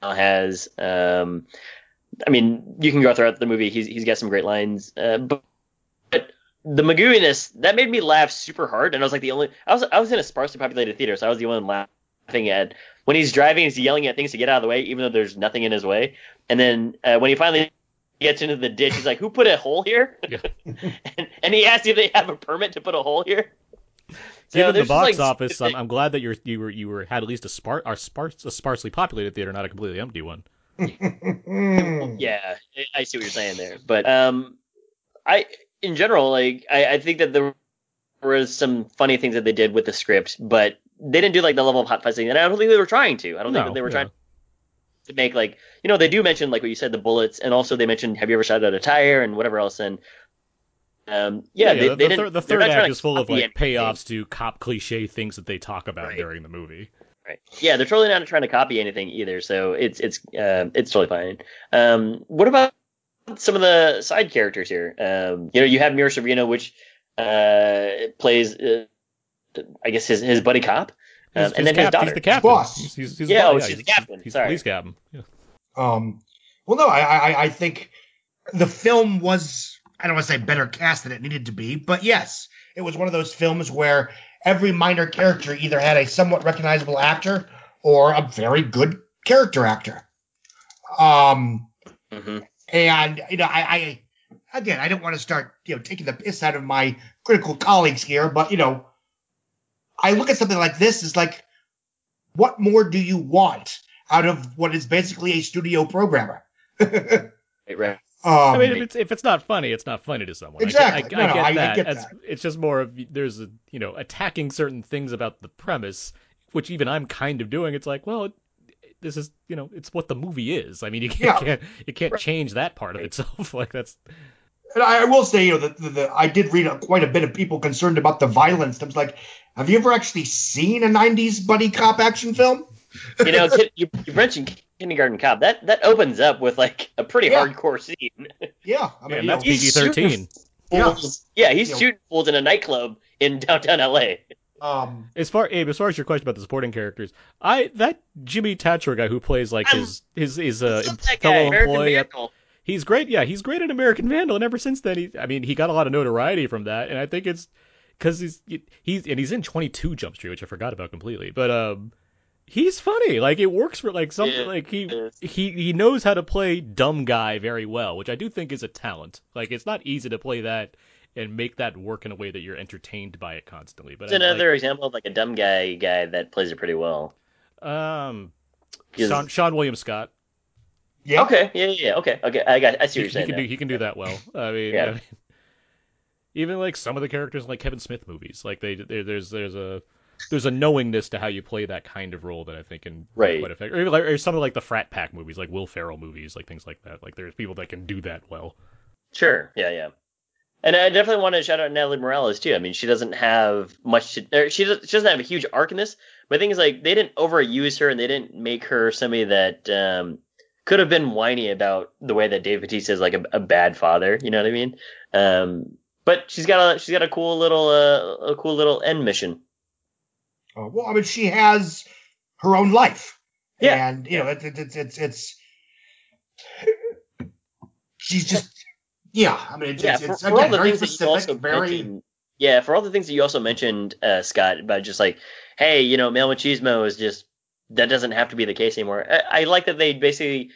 has. Um, I mean, you can go throughout the movie. He's he's got some great lines, uh, but the Magooiness that made me laugh super hard. And I was like the only. I was I was in a sparsely populated theater, so I was the only one laughing at when he's driving. He's yelling at things to get out of the way, even though there's nothing in his way. And then uh, when he finally gets into the ditch, he's like, "Who put a hole here?" Yeah. and, and he asks if they have a permit to put a hole here. So Given the box like, office, I'm, I'm glad that you're you were you were had at least a spar a, sparse, a sparsely populated theater, not a completely empty one. Yeah, I- I see what you're saying there, but um, I in general like I, I think that there was some funny things that they did with the script, but they didn't do like the level of hot fuzzing, and I don't think they were trying to. I don't think that they were yeah. trying to make like you know they do mention like what you said the bullets, and also they mentioned have you ever shot at a tire and whatever else, and um yeah, they, the, they the, didn't, third, the third act to is full of like payoffs to cop cliche things that they talk about Right. during the movie. Right. Yeah, they're totally not trying to copy anything either, so it's it's uh, it's totally fine. Um, what about some of the side characters here? Um, you know, you have Mira Sorvino, which uh, plays, uh, I guess his his buddy cop, um, He's, and then he's his cap- daughter. he's the captain. boss. He's, he's, he's Yeah, the- oh, she's the captain. He's Sorry. police captain. Yeah. Um, well, no, I, I, I think the film was, I don't want to say better cast than it needed to be, but yes, it was one of those films where every minor character either had a somewhat recognizable actor or a very good character actor. Um, hmm and you know, I, I again, I don't want to start, you know, taking the piss out of my critical colleagues here, but you know, I look at something like this is like, what more do you want out of what is basically a studio programmer? Right, right. Um, I mean, if it's if it's not funny, it's not funny to someone. Exactly. I, I, No, no, get I- I that. get As- that. It's just more of there's a you know attacking certain things about the premise, which even I'm kind of doing. It's like, well, it, this is you know it's what the movie is. I mean, you can't Yeah. can't, you can't change that part of itself. like that's and I, I will say, you know, the, the, the I did read a, quite a bit of people concerned about the violence. I was like, have you ever actually seen a '90s buddy cop action film? You know, you, you mentioned Kindergarten Cop. That that opens up with like a pretty Yeah. hardcore scene. Yeah, I mean, yeah, that's he's PG-13. Yeah. Yeah, he's You know- shooting fools in a nightclub in downtown LA. Um, As far Abe, as far as your question about the supporting characters, I that Jimmy Tatro guy who plays like I- his his his uh, Love fellow guy, employee at Vandal. He's great. Yeah, he's great at American Vandal, and ever since then, he, I mean, he got a lot of notoriety from that, and I think it's because he's he's and he's in 22 Jump Street, which I forgot about completely. But um, he's funny. Like it works for like something Yeah, like he it is. he he knows how to play dumb guy very well, which I do think is a talent. Like it's not easy to play that and make that work in a way that you're entertained by it constantly. But It's I, like, another example of like a dumb guy guy that plays it pretty well. um, He's- Sean, Seann William Scott. yeah, Okay, yeah, yeah, yeah, okay, okay. I got, I see he, what you're saying. he can now. do he can do that well. I mean, Yeah. I mean, even like some of the characters in, like Kevin Smith movies, like they there, there's there's a there's a knowingness to how you play that kind of role that I think can Right. quite effective. Or, even like, or some of like the frat pack movies, like Will Ferrell movies, like things like that. Like there's people that can do that well. Sure, yeah, yeah. And I definitely want to shout out Natalie Morales too. I mean, she doesn't have much to. Or she, does, she doesn't have a huge arc in this. But the thing is, like, they didn't overuse her, and they didn't make her somebody that um, could have been whiny about the way that Dave Bautista is like a, a bad father. You know what I mean? Um, but she's got a she's got a cool little uh, a cool little end mission. Uh, well, I mean, she has her own life. Yeah. And, you know, it, it, it's, it's, it's, she's just, yeah, I mean, it's, yeah, it's, for, it's for all again, the very things that you also specific, very, mentioned. Yeah, for all the things that you also mentioned, uh, Scott, about just like, hey, you know, male machismo is just that doesn't have to be the case anymore. I, I like that they basically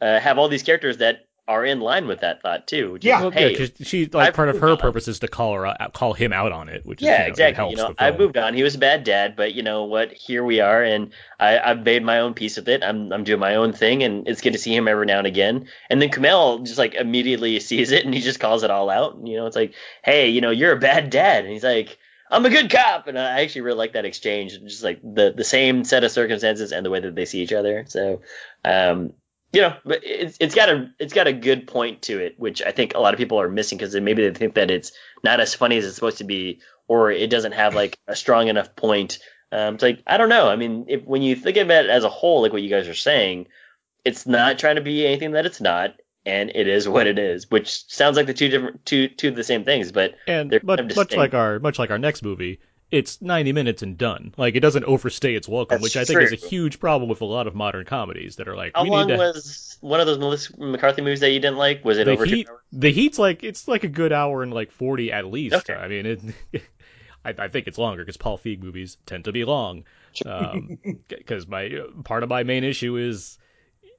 uh, have all these characters that are in line with that thought too. which is, Yeah. Well, hey, yeah, 'cause she like I've part of her on. purpose is to call her out, call him out on it, which is, yeah, you know, it exactly. helps You know, I film. moved on. He was a bad dad, but you know what? Here we are, and I, I've made my own piece of it. I'm I'm doing my own thing, and it's good to see him every now and again. And then Kumail just like immediately sees it, and he just calls it all out. And, you know, it's like, hey, you know, you're a bad dad, and he's like. I'm a good cop, and I actually really like that exchange, just like the the same set of circumstances and the way that they see each other. So, um, you know, but it's it's got a it's got a good point to it, which I think a lot of people are missing because maybe they think that it's not as funny as it's supposed to be, or it doesn't have like a strong enough point. Um, it's like I don't know. I mean, if when you think of it as a whole, like what you guys are saying, it's not trying to be anything that it's not, and it is what it is, which sounds like the two different two two of the same things, but and they're but kind of much like our much like our next movie, it's 90 minutes and done. Like it doesn't overstay its welcome, That's which I think is a huge problem with a lot of modern comedies that are like how we long need to. was one of those Melissa McCarthy movies that you didn't like? Was it the over heat, two hours? the heat's like it's like a good hour and like 40 at least. Okay. I mean, it, I, I think it's longer because Paul Feig movies tend to be long. Because um, my uh, part of my main issue is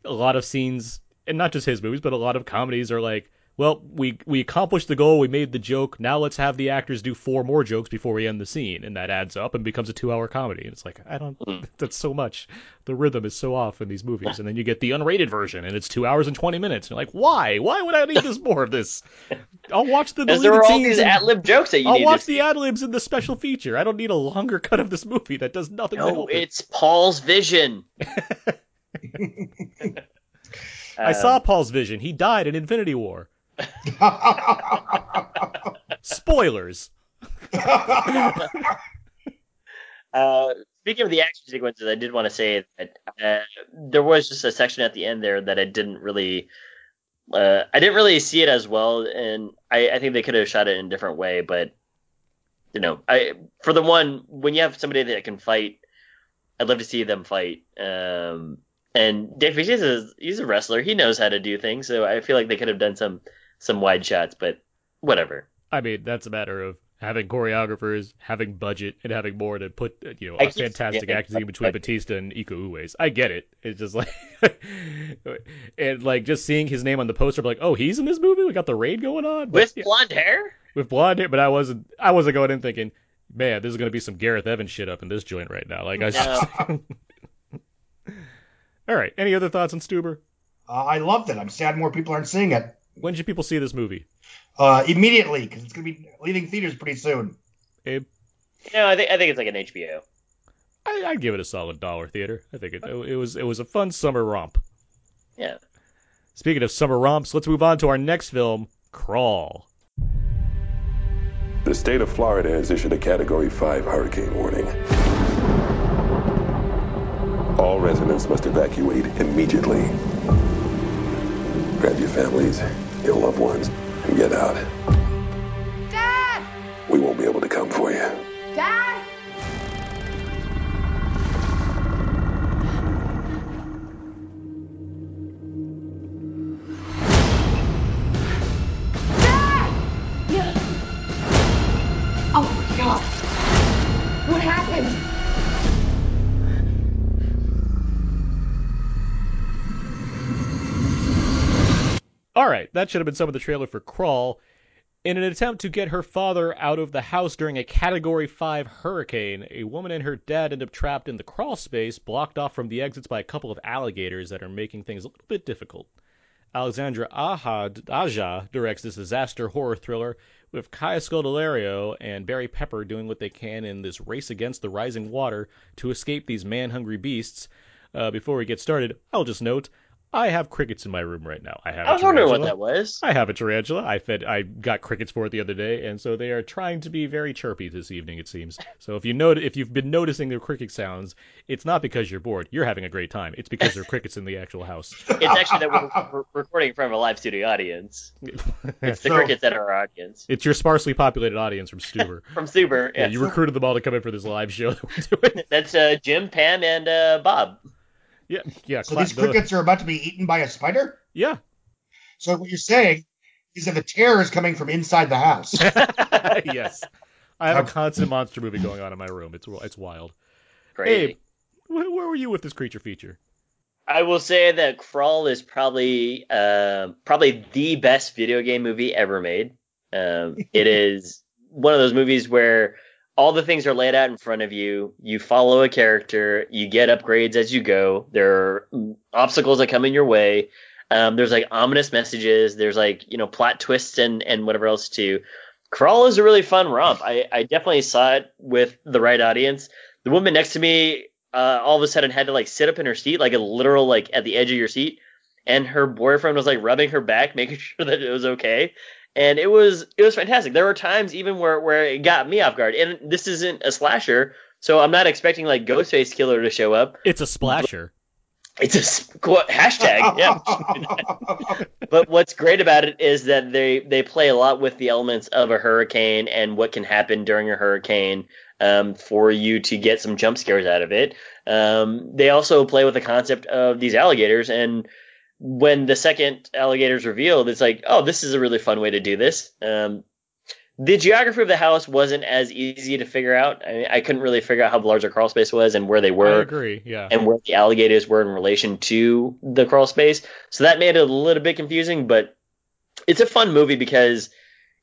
a lot of scenes, and not just his movies, but a lot of comedies are like, well, we we accomplished the goal, we made the joke. Now let's have the actors do four more jokes before we end the scene, and that adds up and becomes a two-hour comedy. And it's like I don't. Mm. That's so much. The rhythm is so off in these movies, and then you get the unrated version, and it's two hours and twenty minutes. And you're like, why? Why would I need this more of this? I'll watch the Because there were all these ad lib jokes that you I'll watch the ad libs in the special feature. I don't need a longer cut of this movie that does nothing No, help it. it's Paul's vision. I Um, saw Paul's vision. He died in Infinity War. Spoilers. Uh, speaking of the action sequences, I did want to say that uh, there was just a section at the end there that I didn't really, uh, I didn't really see it as well, and I, I think they could have shot it in a different way. But you know, I for the one when you have somebody that can fight, I'd love to see them fight. Um, and Dave Bautista is he's a wrestler; he knows how to do things. So I feel like they could have done some some wide shots, but whatever. I mean, that's a matter of having choreographers, having budget, and having more to put, you know, I a keep fantastic forgetting action between budget. Bautista and Iko Uwais. I get it. It's just like, and like just seeing his name on the poster, I'm like, oh, he's in this movie. We got the raid going on But, With yeah, blonde hair. with blonde hair. But I wasn't, I wasn't going in thinking, man, this is gonna be some Gareth Evans shit up in this joint right now. Like I. No. All right. Any other thoughts on Stuber? Uh, I loved it. I'm sad more people aren't seeing it When should people see this movie? uh, immediately because it's going to be leaving theaters pretty soon. Abe? No, I think I think it's like an HBO. I, I'd give it a solid dollar theater. I think it, it was it was a fun summer romp. Yeah. Speaking of summer romps, let's move on to our next film, Crawl. The state of Florida has issued a Category 5 hurricane warning. All residents must evacuate immediately. Grab your families, your loved ones, and get out. Dad! We won't be able to come for you. Dad! That should have been some of the trailer for Crawl. In an attempt to get her father out of the house during a Category 5 hurricane, a woman and her dad end up trapped in the crawl space, blocked off from the exits by a couple of alligators that are making things a little bit difficult. Alexandre Aja, Aja directs this disaster horror thriller with Kaya Scodelario and Barry Pepper doing what they can in this race against the rising water to escape these man-hungry beasts. Uh, before we get started, I'll just note I have crickets in my room right now. I have. I a was wondering what that was. I have a tarantula. I fed. I got crickets for it the other day, and so they are trying to be very chirpy this evening. It seems. So if you note, if you've been noticing the cricket sounds, it's not because you're bored. You're having a great time. It's because there are crickets in the actual house. It's actually that we're, recording in front of a live studio audience. It's the So- crickets that are our audience. It's your sparsely populated audience from Stuber. From Super. Yeah, Yeah, you recruited them all to come in for this live show that we're doing. That's uh, Jim, Pam, and uh, Bob. Yeah, yeah. So cla- these crickets are about to be eaten by a spider. Yeah. So what you're saying is that the terror is coming from inside the house. yes. I have a constant monster movie going on in my room. It's it's wild. Crazy. Abe, wh- where were you with this creature feature? I will say that Crawl is probably uh, probably the best video game movie ever made. Um, it is one of those movies where all the things are laid out in front of you. You follow a character. You get upgrades as you go. There are obstacles that come in your way. Um, there's like ominous messages. There's like you know plot twists and and whatever else too. Crawl is a really fun romp. I, I definitely saw it with the right audience. The woman next to me uh, all of a sudden had to like sit up in her seat, like a literal like at the edge of your seat, and her boyfriend was like rubbing her back, making sure that it was okay. And it was it was fantastic. There were times even where where it got me off guard. And this isn't a slasher, so I'm not expecting like Ghostface Killer to show up. It's a splasher. It's a hashtag, yeah. but what's great about it is that they they play a lot with the elements of a hurricane and what can happen during a hurricane um, for you to get some jump scares out of it. Um, they also play with the concept of these alligators and when the second alligator's revealed, it's like, oh, this is a really fun way to do this. Um, the geography of the house wasn't as easy to figure out. I, I couldn't really figure out how large the crawl space was and where they I were agree. Yeah. and where the alligators were in relation to the crawl space. So that made it a little bit confusing, but it's a fun movie because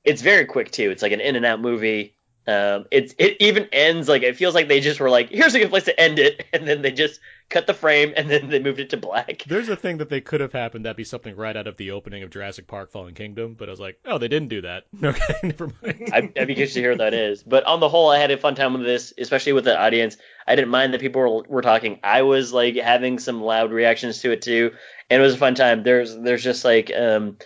it's very quick too. It's like an in and out movie. Um, it's it even ends like it feels like they just were like, here's a good place to end it, and then they just cut the frame and then they moved it to black. There's a thing that they could have happened that'd be something right out of the opening of Jurassic Park: Fallen Kingdom, but I was like, oh, they didn't do that. Okay, never mind. I, I'd be curious to hear what that is. But on the whole, I had a fun time with this, especially with the audience. I didn't mind that people were, were talking. I was like having some loud reactions to it too, and it was a fun time. There's there's just like um,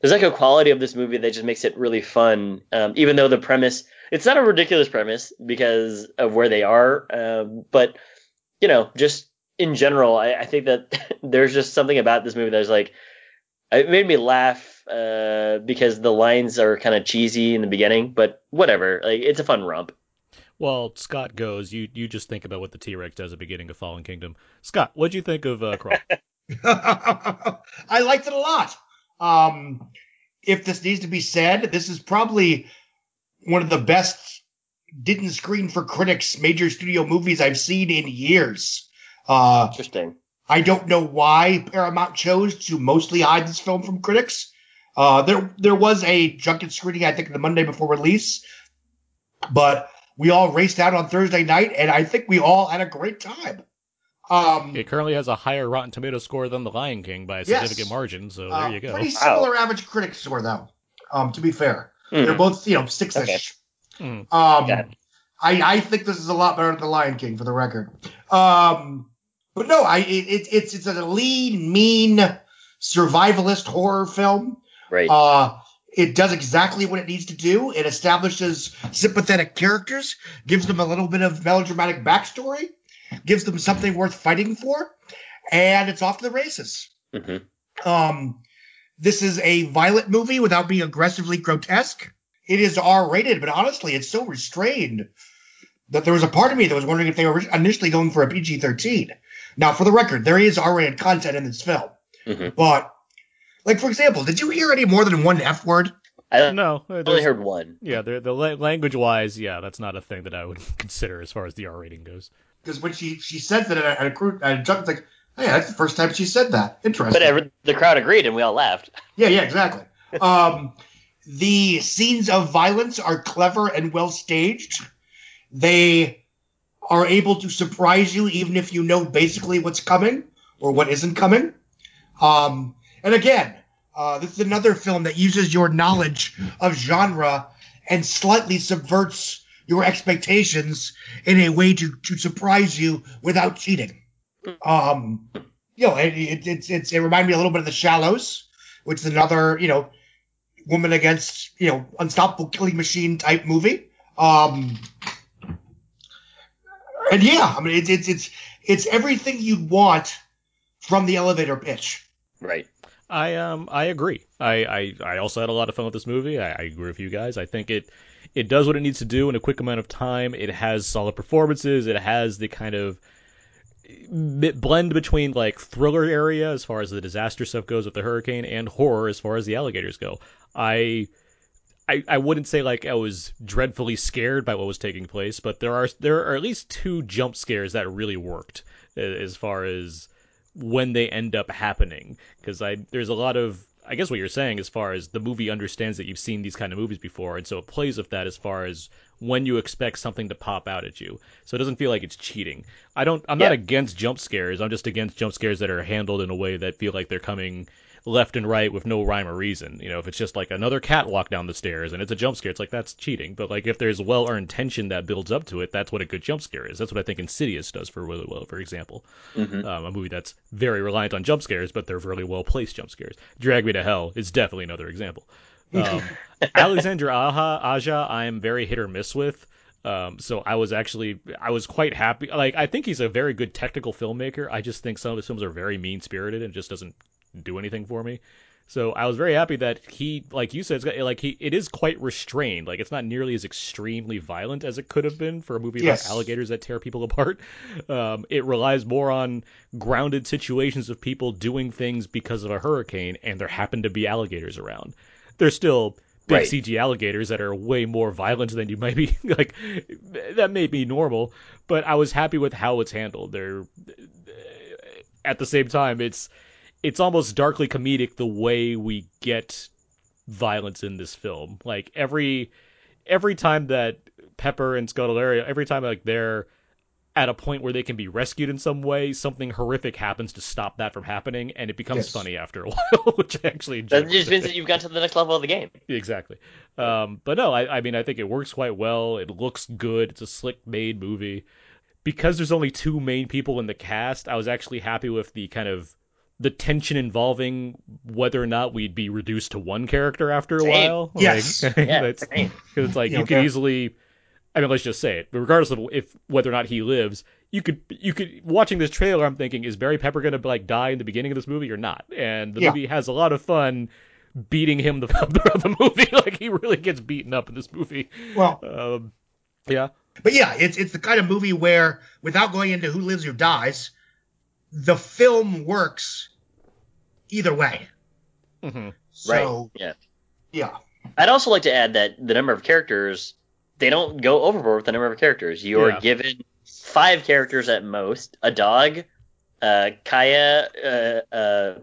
there's like a quality of this movie that just makes it really fun. Um, even though the premise, it's not a ridiculous premise because of where they are, um, but you know, just in general, I, I think that there's just something about this movie that's like, it made me laugh uh, because the lines are kind of cheesy in the beginning, but whatever. Like, it's a fun romp. Well, Scott goes. You you just think about what the T Rex does at the beginning of Fallen Kingdom. Scott, what'd you think of uh, Crawl? I liked it a lot. Um, if this needs to be said, this is probably one of the best didn't screen for critics major studio movies I've seen in years. Uh, Interesting. I don't know why Paramount chose to mostly hide this film from critics. Uh, there there was a junket screening, I think, the Monday before release, but we all raced out on Thursday night, and I think we all had a great time. Um, it currently has a higher Rotten Tomato score than The Lion King by a Yes. significant margin, so uh, there you go. Pretty similar average critic score, though. Um, to be fair, Hmm. they're both you know six ish. Okay. Hmm. Um, I, I think this is a lot better than The Lion King, for the record. Um, but no, I it, it, it's it's a lean, mean survivalist horror film. Right. Uh, it does exactly what it needs to do. It establishes sympathetic characters, gives them a little bit of melodramatic backstory, gives them something worth fighting for, and it's off to the races. hmm Um, this is a violent movie without being aggressively grotesque. It is R rated, but honestly, it's so restrained that there was a part of me that was wondering if they were initially going for a PG 13. Now, for the record, there is R rated content in this film, hmm but, like, for example, did you hear any more than one F word? I No, I only heard one. yeah, the, the language wise, yeah, that's not a thing that I would consider as far as the R rating goes. Because when she, she says that at a, at a, crew, at a jump, it's like, hey, that's the first time she said that. Interesting. But every, the crowd agreed, and we all laughed. Yeah, yeah, exactly. um, the scenes of violence are clever and well staged. They are able to surprise you even if you know basically what's coming or what isn't coming. Um, and again, uh, this is another film that uses your knowledge of genre and slightly subverts your expectations in a way to, to surprise you without cheating. Um, you know, it, it, it's, it's, it reminded me a little bit of The Shallows which is another, you know, woman against, you know, unstoppable killing machine type movie. Um, and yeah, I mean, it's it's it's it's everything you'd want from the elevator pitch. Right. I um I agree. I, I, I also had a lot of fun with this movie. I, I agree with you guys. I think it it does what it needs to do in a quick amount of time. It has solid performances. It has the kind of mi- blend between like thriller area as far as the disaster stuff goes with the hurricane and horror as far as the alligators go. I I, I wouldn't say like I was dreadfully scared by what was taking place, but there are there are at least two jump scares that really worked as far as when they end up happening because I there's a lot of I guess what you're saying as far as the movie understands that you've seen these kind of movies before and so it plays with that as far as when you expect something to pop out at you so it doesn't feel like it's cheating I don't I'm not against jump scares I'm just against jump scares that are handled in a way that feel like they're coming left and right with no rhyme or reason. You know, if it's just like another cat walk down the stairs and it's a jump scare, it's like that's cheating. But like if there's well earned tension that builds up to it, that's what a good jump scare is. That's what I think Insidious does for really well, for example. Mhm. Um, a movie that's very reliant on jump scares, but they're really well placed jump scares. Drag Me to Hell is definitely another example. Um, Alexandre Aja, Aja, I am very hit or miss with. Um, so I was actually I was quite happy. Like I think he's a very good technical filmmaker. I just think some of his films are very mean spirited and just doesn't do anything for me. So I was very happy that he, like you said, it's got, like he, it is quite restrained. Like it's not nearly as extremely violent as it could have been for a movie Yes. about alligators that tear people apart. Um, it relies more on grounded situations of people doing things because of a hurricane, and there happen to be alligators around. There's still big Right. CG alligators that are way more violent than you might be like. That may be normal, but I was happy with how it's handled. They're at the same time, it's it's almost darkly comedic the way we get violence in this film. Like every every time that Pepper and Scuttleberry, every time like they're at a point where they can be rescued in some way, something horrific happens to stop that from happening, and it becomes Yes. funny after a while, which I actually enjoy. That just means that you've got to the next level of the game. exactly. Um, but no, I, I mean, I think it works quite well. It looks good. It's a slick made movie. Because there's only two main people in the cast, I was actually happy with the kind of the tension involving whether or not we'd be reduced to one character after a Same. while. Yes. Like, Yeah, that's- same. 'cause it's like You you know, could yeah. easily. I mean, let's just say it. Regardless of if whether or not he lives, you could you could watching this trailer. I'm thinking, is Barry Pepper gonna like die in the beginning of this movie or not? And the Yeah. movie has a lot of fun beating him the throughout the movie. like he really gets beaten up in this movie. Well, Um, yeah, But yeah, it's it's the kind of movie where, without going into who lives or dies, the film works either way. Mhm. So Right. Yeah. yeah, I'd also like to add that the number of characters, they don't go overboard with the number of characters. You are Yeah. given five characters at most a dog, uh, Kaya, uh, uh,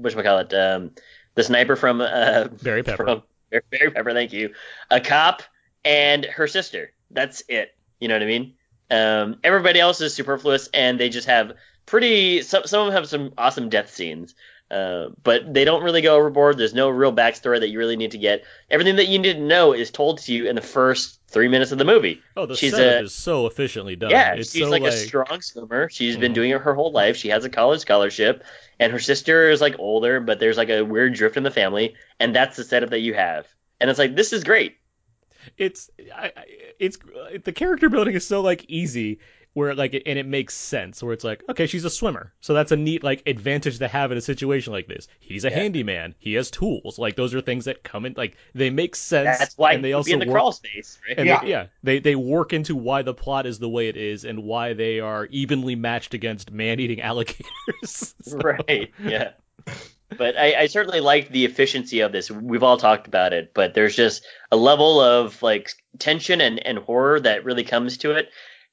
whatchamacallit, um, the sniper from, uh, Barry Pepper. from Barry Pepper, thank you, a cop, and her sister. That's it. You know what I mean? Um, everybody else is superfluous, and they just have pretty. Some some of them have some awesome death scenes, uh, but they don't really go overboard. There's no real backstory that you really need to get. Everything that you need to know is told to you in the first three minutes of the movie. Oh, the She's setup a- is so efficiently done. Yeah, it's she's so like, like a strong swimmer. She's been Mhm. doing it her whole life. She has a college scholarship, and her sister is like older, but there's like a weird drift in the family, and that's the setup that you have. And it's like this is great. it's I, I- it's the character building is so like easy where like and it makes sense where it's like okay she's a swimmer. So that's a neat like advantage to have in a situation like this. He's a Yeah. handyman. He has tools. Like those are things that come in like they make sense That's why and they he'd also be in the work, crawl space, right? Yeah. they, yeah. they they work into why the plot is the way it is and why they are evenly matched against man-eating alligators. So- right yeah. But I, I certainly liked the efficiency of this. We've all talked about it but there's just a level of like tension and, and horror that really comes to it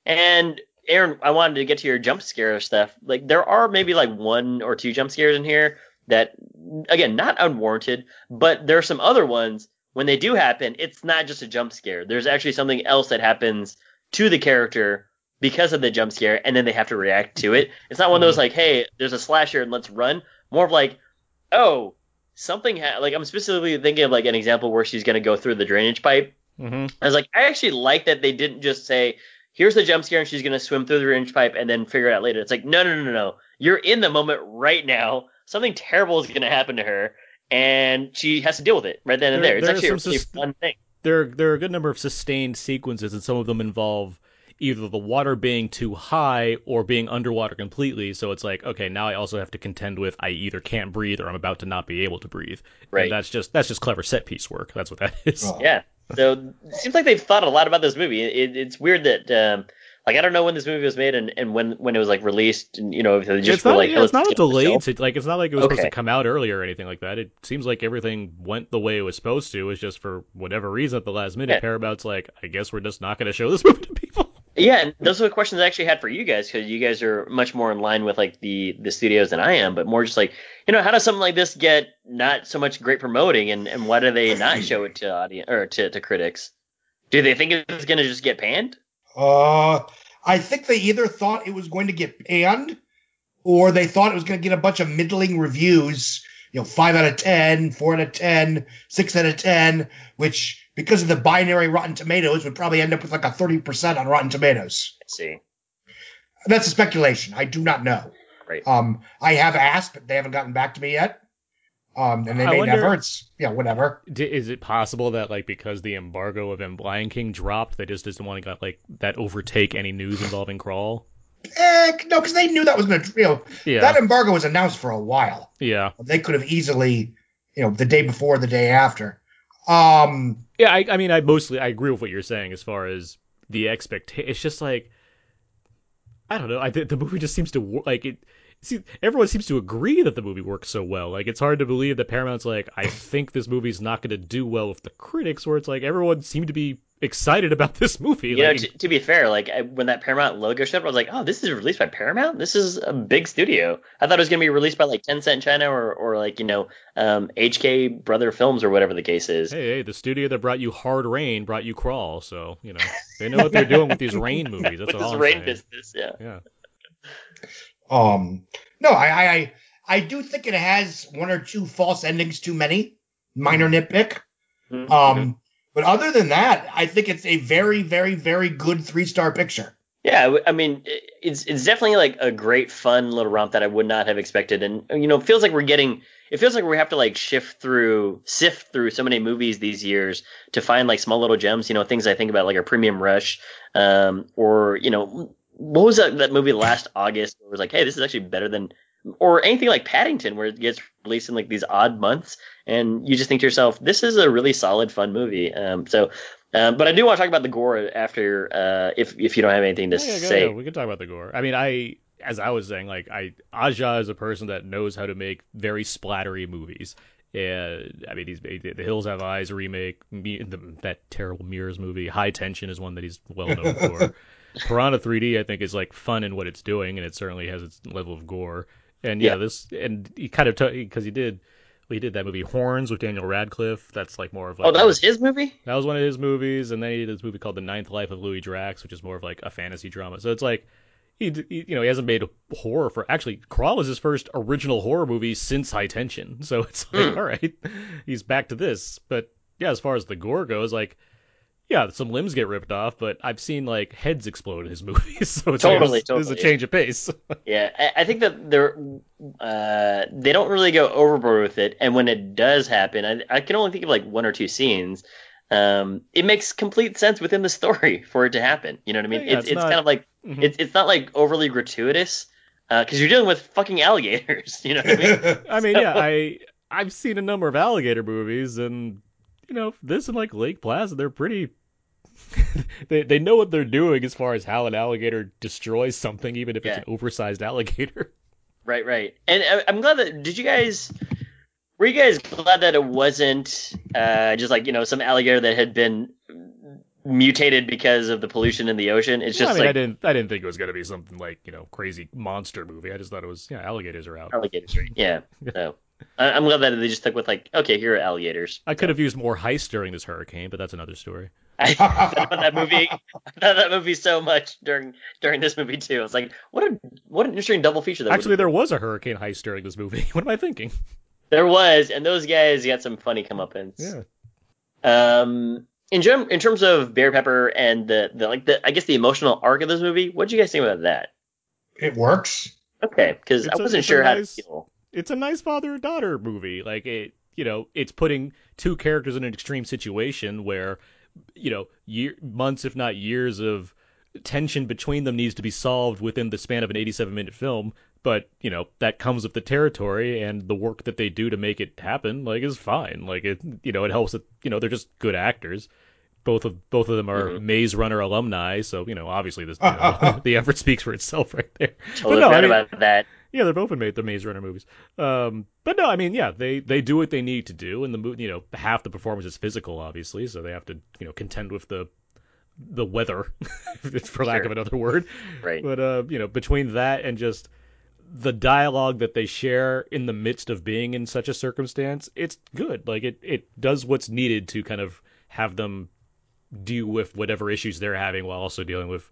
and aaron i wanted to get to your jump scare stuff. Like there are maybe like one or two jump scares in here that again not unwarranted but there are some other ones when they do happen it's not just a jump scare. There's actually something else that happens to the character because of the jump scare and then they have to react to it. It's not one of those like hey there's a slasher and let's run. More of like oh something ha- like i'm specifically thinking of like an example where she's going to go through the drainage pipe. Mhm. i was like i actually like that they didn't just say here's the jump scare and she's going to swim through the drainage pipe and then figure it out later it's like no no no no you're in the moment right now something terrible is going to happen to her and she has to deal with it right then and There- there, it's there actually a really sus- fun thing there there are a good number of sustained sequences, and some of them involve either the water being too high or being underwater completely. So it's like, okay, now I also have to contend with I either can't breathe or I'm about to not be able to breathe. Right. And that's just that's just clever set piece work. That's what that is. Oh. Yeah. So it seems like they've thought a lot about this movie. It, it's weird that um, like I don't know when this movie was made and, and when when it was like released and you know if they just it's were not, like yeah, it's not a let's get delayed shelf." like it's not like it was supposed to come out earlier or anything like that. It seems like everything went the way it was supposed to. It's just for whatever reason at the last minute, Yeah. Paramount's like, I guess we're just not going to show this movie to people. Yeah, and those are the questions I actually had for you guys because you guys are much more in line with like the the studios than I am, but more just like you know how does something like this get not so much great promoting and and why do they not show it to audience or to to critics? Do they think it's gonna just get panned? Uh, I think they either thought it was going to get panned, or they thought it was going to get a bunch of middling reviews. You know, five out of 10, 4 out of 10, 6 out of 10, which, because of the binary Rotten Tomatoes, would probably end up with like a 30% on Rotten Tomatoes. Let's see. That's a speculation. I do not know. Right. Um, I have asked, but they haven't gotten back to me yet. Um, and they I may wonder- never. It's, yeah, whatever. D- is it possible that like because the embargo of M. Lion King dropped, they just didn't want to like that overtake any news involving Crawl? Eh, no, because they knew that was going to, you know, Yeah, that embargo was announced for a while. yeah, They could have easily, you know, the day before, the day after. Um, yeah. I, I mean, I mostly I agree with what you're saying as far as the expectation. It's just like I don't know. I think the movie just seems to like it see, everyone seems to agree that the movie works so well. Like, it's hard to believe that Paramount's like, I think this movie's not going to do well with the critics. Where it's like everyone seemed to be excited about this movie. You know, to, to be fair, like I, when that Paramount logo showed up, I was like, "Oh, this is released by Paramount. This is a big studio." I thought it was gonna be released by like Tencent in China or, or like you know, um, HK Brother Films or whatever the case is. hey, hey, the studio that brought you Hard Rain brought you Crawl, so you know they know what they're doing with these Rain movies. That's with what this I'm rain saying. business, yeah. Yeah. Um, no, I, I, I, do think it has one or two false endings too many. Minor nitpick. Mhm. Um, but other than that, I think it's a very, very, very good three star picture. Yeah, I mean, it's it's definitely like a great, fun little romp that I would not have expected, and you know, it feels like we're getting. It feels like we have to like shift through, sift through so many movies these years to find like small little gems. You know, things I think about like a Premium Rush, um, or you know, what was that that movie last August? Where it was like, hey, this is actually better than, or anything like Paddington, where it gets released in like these odd months, and you just think to yourself, this is a really solid, fun movie. Um, so. Um, but I do want to talk about the gore after, uh, if if you don't have anything to Yeah, yeah, say. yeah, we can talk about the gore. I mean, I as I was saying, like I Aja is a person that knows how to make very splattery movies. And I mean, he's the Hills Have Eyes remake, the, that terrible Mirrors movie. High Tension is one that he's well known for. Piranha 3D, I think, is like fun in what it's doing, and it certainly has its level of gore. And yeah, Yeah. this and he kind of because he did. He did that movie Horns with Daniel Radcliffe. That's like more of like Oh, that was his movie. that was one of his movies, and then he did this movie called The Ninth Life of Louis Drax, which is more of like a fantasy drama. So it's like he, he you know, he hasn't made a horror for actually Crawl is his first original horror movie since High Tension. So it's like, Hmm. all right, he's back to this. But yeah, as far as the gore goes, like yeah, some limbs get ripped off, but I've seen like heads explode in his movies. So it's like, Totally, this, this is a change of pace. Yeah, I, I think that they're uh, they don't really go overboard with it, and when it does happen, I, I can only think of like one or two scenes. Um, it makes complete sense within the story for it to happen. You know what I mean? Yeah, it's it's it's not- kind of like Mhm. it's it's not like overly gratuitous because you're dealing with fucking alligators. You know what I mean? I mean, So- yeah, I I've seen a number of alligator movies, and you know, this and like Lake Placid, they're pretty. they they know what they're doing as far as how an alligator destroys something, even if it's an oversized alligator. Right, right. And I, I'm glad that. Did you guys? Were you guys glad that it wasn't uh, just like you know some alligator that had been mutated because of the pollution in the ocean? It's just I mean, like I didn't I didn't think it was gonna be something like you know crazy monster movie. I just thought it was yeah, alligators are out. alligators, right? Yeah. So I, I'm glad that they just stuck with like, okay, here are alligators. I could have used more heist during this hurricane, but that's another story. I thought about that movie. I thought that movie so much during during this movie too. I was like, what a what an interesting double feature that. Actually, would there was a hurricane heist during this movie. What am I thinking? there was, and those guys got some funny comeuppance. Yeah. Um, in germ, in terms of Barry Pepper and the, the like the I guess the emotional arc of this movie, what would you guys think about that? It works. Okay, because I wasn't it's a sure how to feel. It's a nice father daughter movie. Like it, you know, it's putting two characters in an extreme situation where, you know, year, months if not years of tension between them needs to be solved within the span of an 87 minute film. But you know that comes with the territory and the work that they do to make it happen. Like is fine. Like it, you know, it helps that you know they're just good actors. Both of both of them are Mhm. Maze Runner alumni, so you know obviously this you know, the effort speaks for itself right there. Totally no, I mean- about that. Yeah, they're both made the Maze Runner movies. Um, but no, I mean, yeah, they they do what they need to do, and the mo- you know half the performance is physical, obviously, so they have to you know contend with the the weather, for lack Sure. of another word. Right. But uh, you know, between that and just the dialogue that they share in the midst of being in such a circumstance, it's good. Like it it does what's needed to kind of have them deal with whatever issues they're having while also dealing with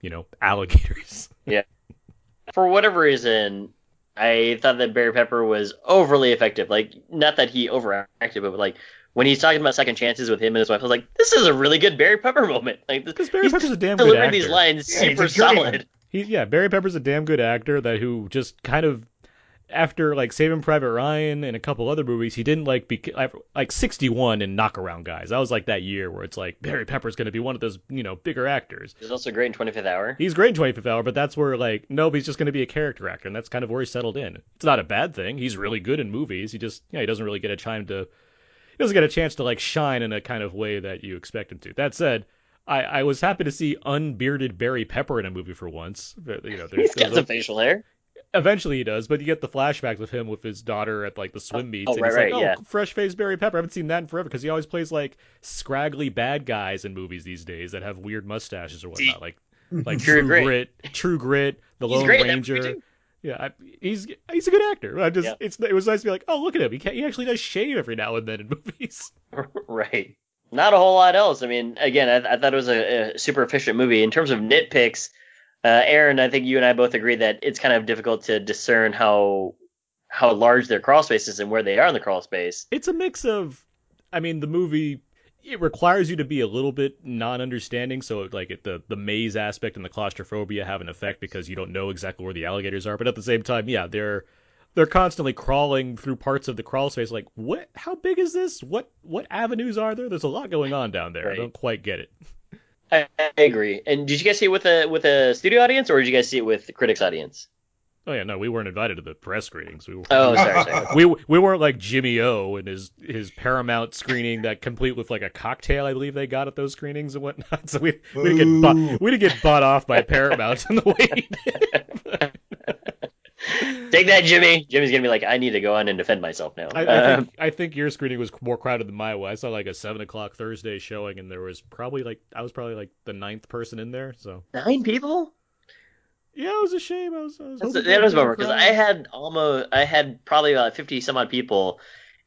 you know alligators. For whatever reason, I thought that Barry Pepper was overly effective. Like, not that he overacted, but like when he's talking about second chances with him and his wife, I was like, this is a really good Barry Pepper moment. Like, Because Barry he's Pepper's a damn good delivering actor. these lines Yeah, super a solid. He yeah, Barry Pepper's a damn good actor that who just kind of after like Saving Private Ryan and a couple other movies, he didn't like be like 61 and Knockaround Guys. That was like that year where it's like Barry Pepper's going to be one of those you know bigger actors. He's also great in 25th Hour. He's great in 25th Hour, but that's where like nope, he's just going to be a character actor, and that's kind of where he settled in. It's not a bad thing. He's really good in movies. He just yeah, he doesn't really get a time to he doesn't get a chance to like shine in a kind of way that you expect him to. That said. I, I was happy to see unbearded Barry Pepper in a movie for once. You know, there's, He's got some facial hair. Eventually he does, but you get the flashbacks of him with his daughter at like the oh, swim meets, oh, and right, he's right, like, "Oh, yeah. fresh faced Barry Pepper." I haven't seen that in forever because he always plays like scraggly bad guys in movies these days that have weird mustaches or whatnot, like like True True Grit. Grit, True Grit, The Lone great in that movie, Ranger. Yeah, I, he's he's a good actor. I just Yeah. it's it was nice to be like, oh look at him, he can, he actually does shave every now and then in movies. right. Not a whole lot else. I mean, again, I, I thought it was a, a super efficient movie. In terms of nitpicks, uh, Aaron, I think you and I both agree that it's kind of difficult to discern how how large their crawl space is and where they are in the crawl space. it's a mix of i mean the movie it requires you to be a little bit non-understanding so like it, the the maze aspect and the claustrophobia have an effect because you don't know exactly where the alligators are but at the same time yeah they're they're constantly crawling through parts of the crawl space like what how big is this? What what avenues are there? There's a lot going on down there. I don't quite get it I, I agree. And did you guys see it with a with a studio audience, or did you guys see it with the critics audience? oh yeah no we weren't invited to the press screenings we were Oh, sorry, sorry. we we weren't like Jimmy O and his his Paramount screening that complete with like a cocktail I believe they got at those screenings and whatnot. So we we didn't get bought, we didn't get bought off by Paramount in the way. Take that, Jimmy. Jimmy's gonna be like, I need to go on and defend myself now. I, I Um, think I think your screening was more crowded than my one. I saw like a seven o'clock Thursday showing and there was probably like I was probably like the ninth person in there. So nine people. yeah, it was a shame. I was, I was That's, for that was a bummer because. I had almost I had probably about fifty some odd people,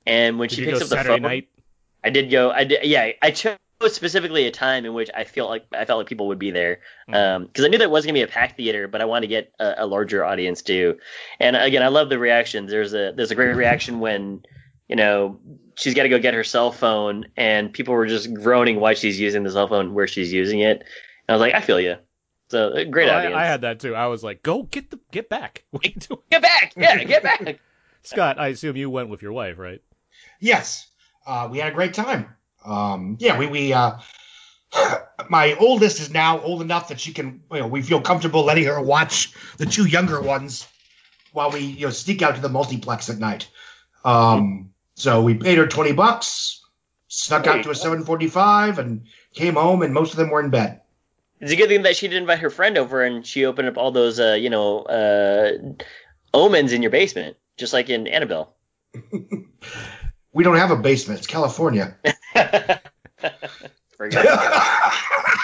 and when Did she picks up the phone, night? I did go. I did. Yeah, I chose specifically a time in which I feel like I felt like people would be there, mm-hmm. um, because I knew there was gonna be a packed theater, but I wanted to get a, a larger audience too. And again, I love the reactions. There's a there's a great reaction when you know she's got to go get her cell phone, and people were just groaning why she's using the cell phone where she's using it. And I was like, I feel you. So a great Oh, audience. I, I had that too. I was like, go get the get back. What are you doing? Get back! Yeah, get back! Scott, I assume you went with your wife, right? Yes, uh, we had a great time. Um, yeah, we we uh, my oldest is now old enough that she can, you know, we feel comfortable letting her watch the two younger ones while we, you know, sneak out to the multiplex at night. Um, so we paid her twenty bucks, snuck out to a seven forty-five, and came home, and most of them were in bed. It's a good thing that she didn't invite her friend over and she opened up all those, uh, you know, uh, omens in your basement, just like in Annabelle. We don't have a basement; it's California. Forget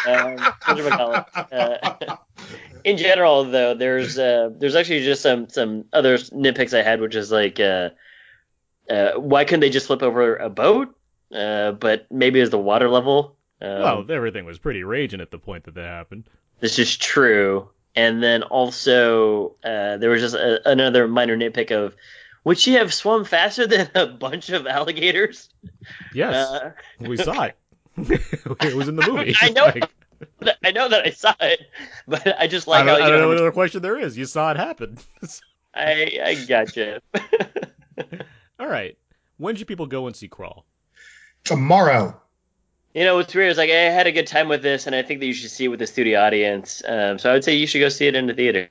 um, whatchamacallit. uh, in general, though, there's uh, there's actually just some some other nitpicks I had, which is like, uh, uh, why couldn't they just flip over a boat? Uh, but maybe it's the water level. Um, well, everything was pretty raging at the point that that happened. This is true. And then also, uh, there was just a, another minor nitpick of, would she have swum faster than a bunch of alligators? Yes, Uh, we saw it. it was in the movie. I know. Like, I know that I saw it, but I just I like don't, how I you don't know know. what other question there is. You saw it happen. I I gotcha. All right. When should people go and see Crawl? Tomorrow, you know what's weird is like I had a good time with this, and I think that you should see it with the studio audience. Um, so I would say you should go see it in the theater.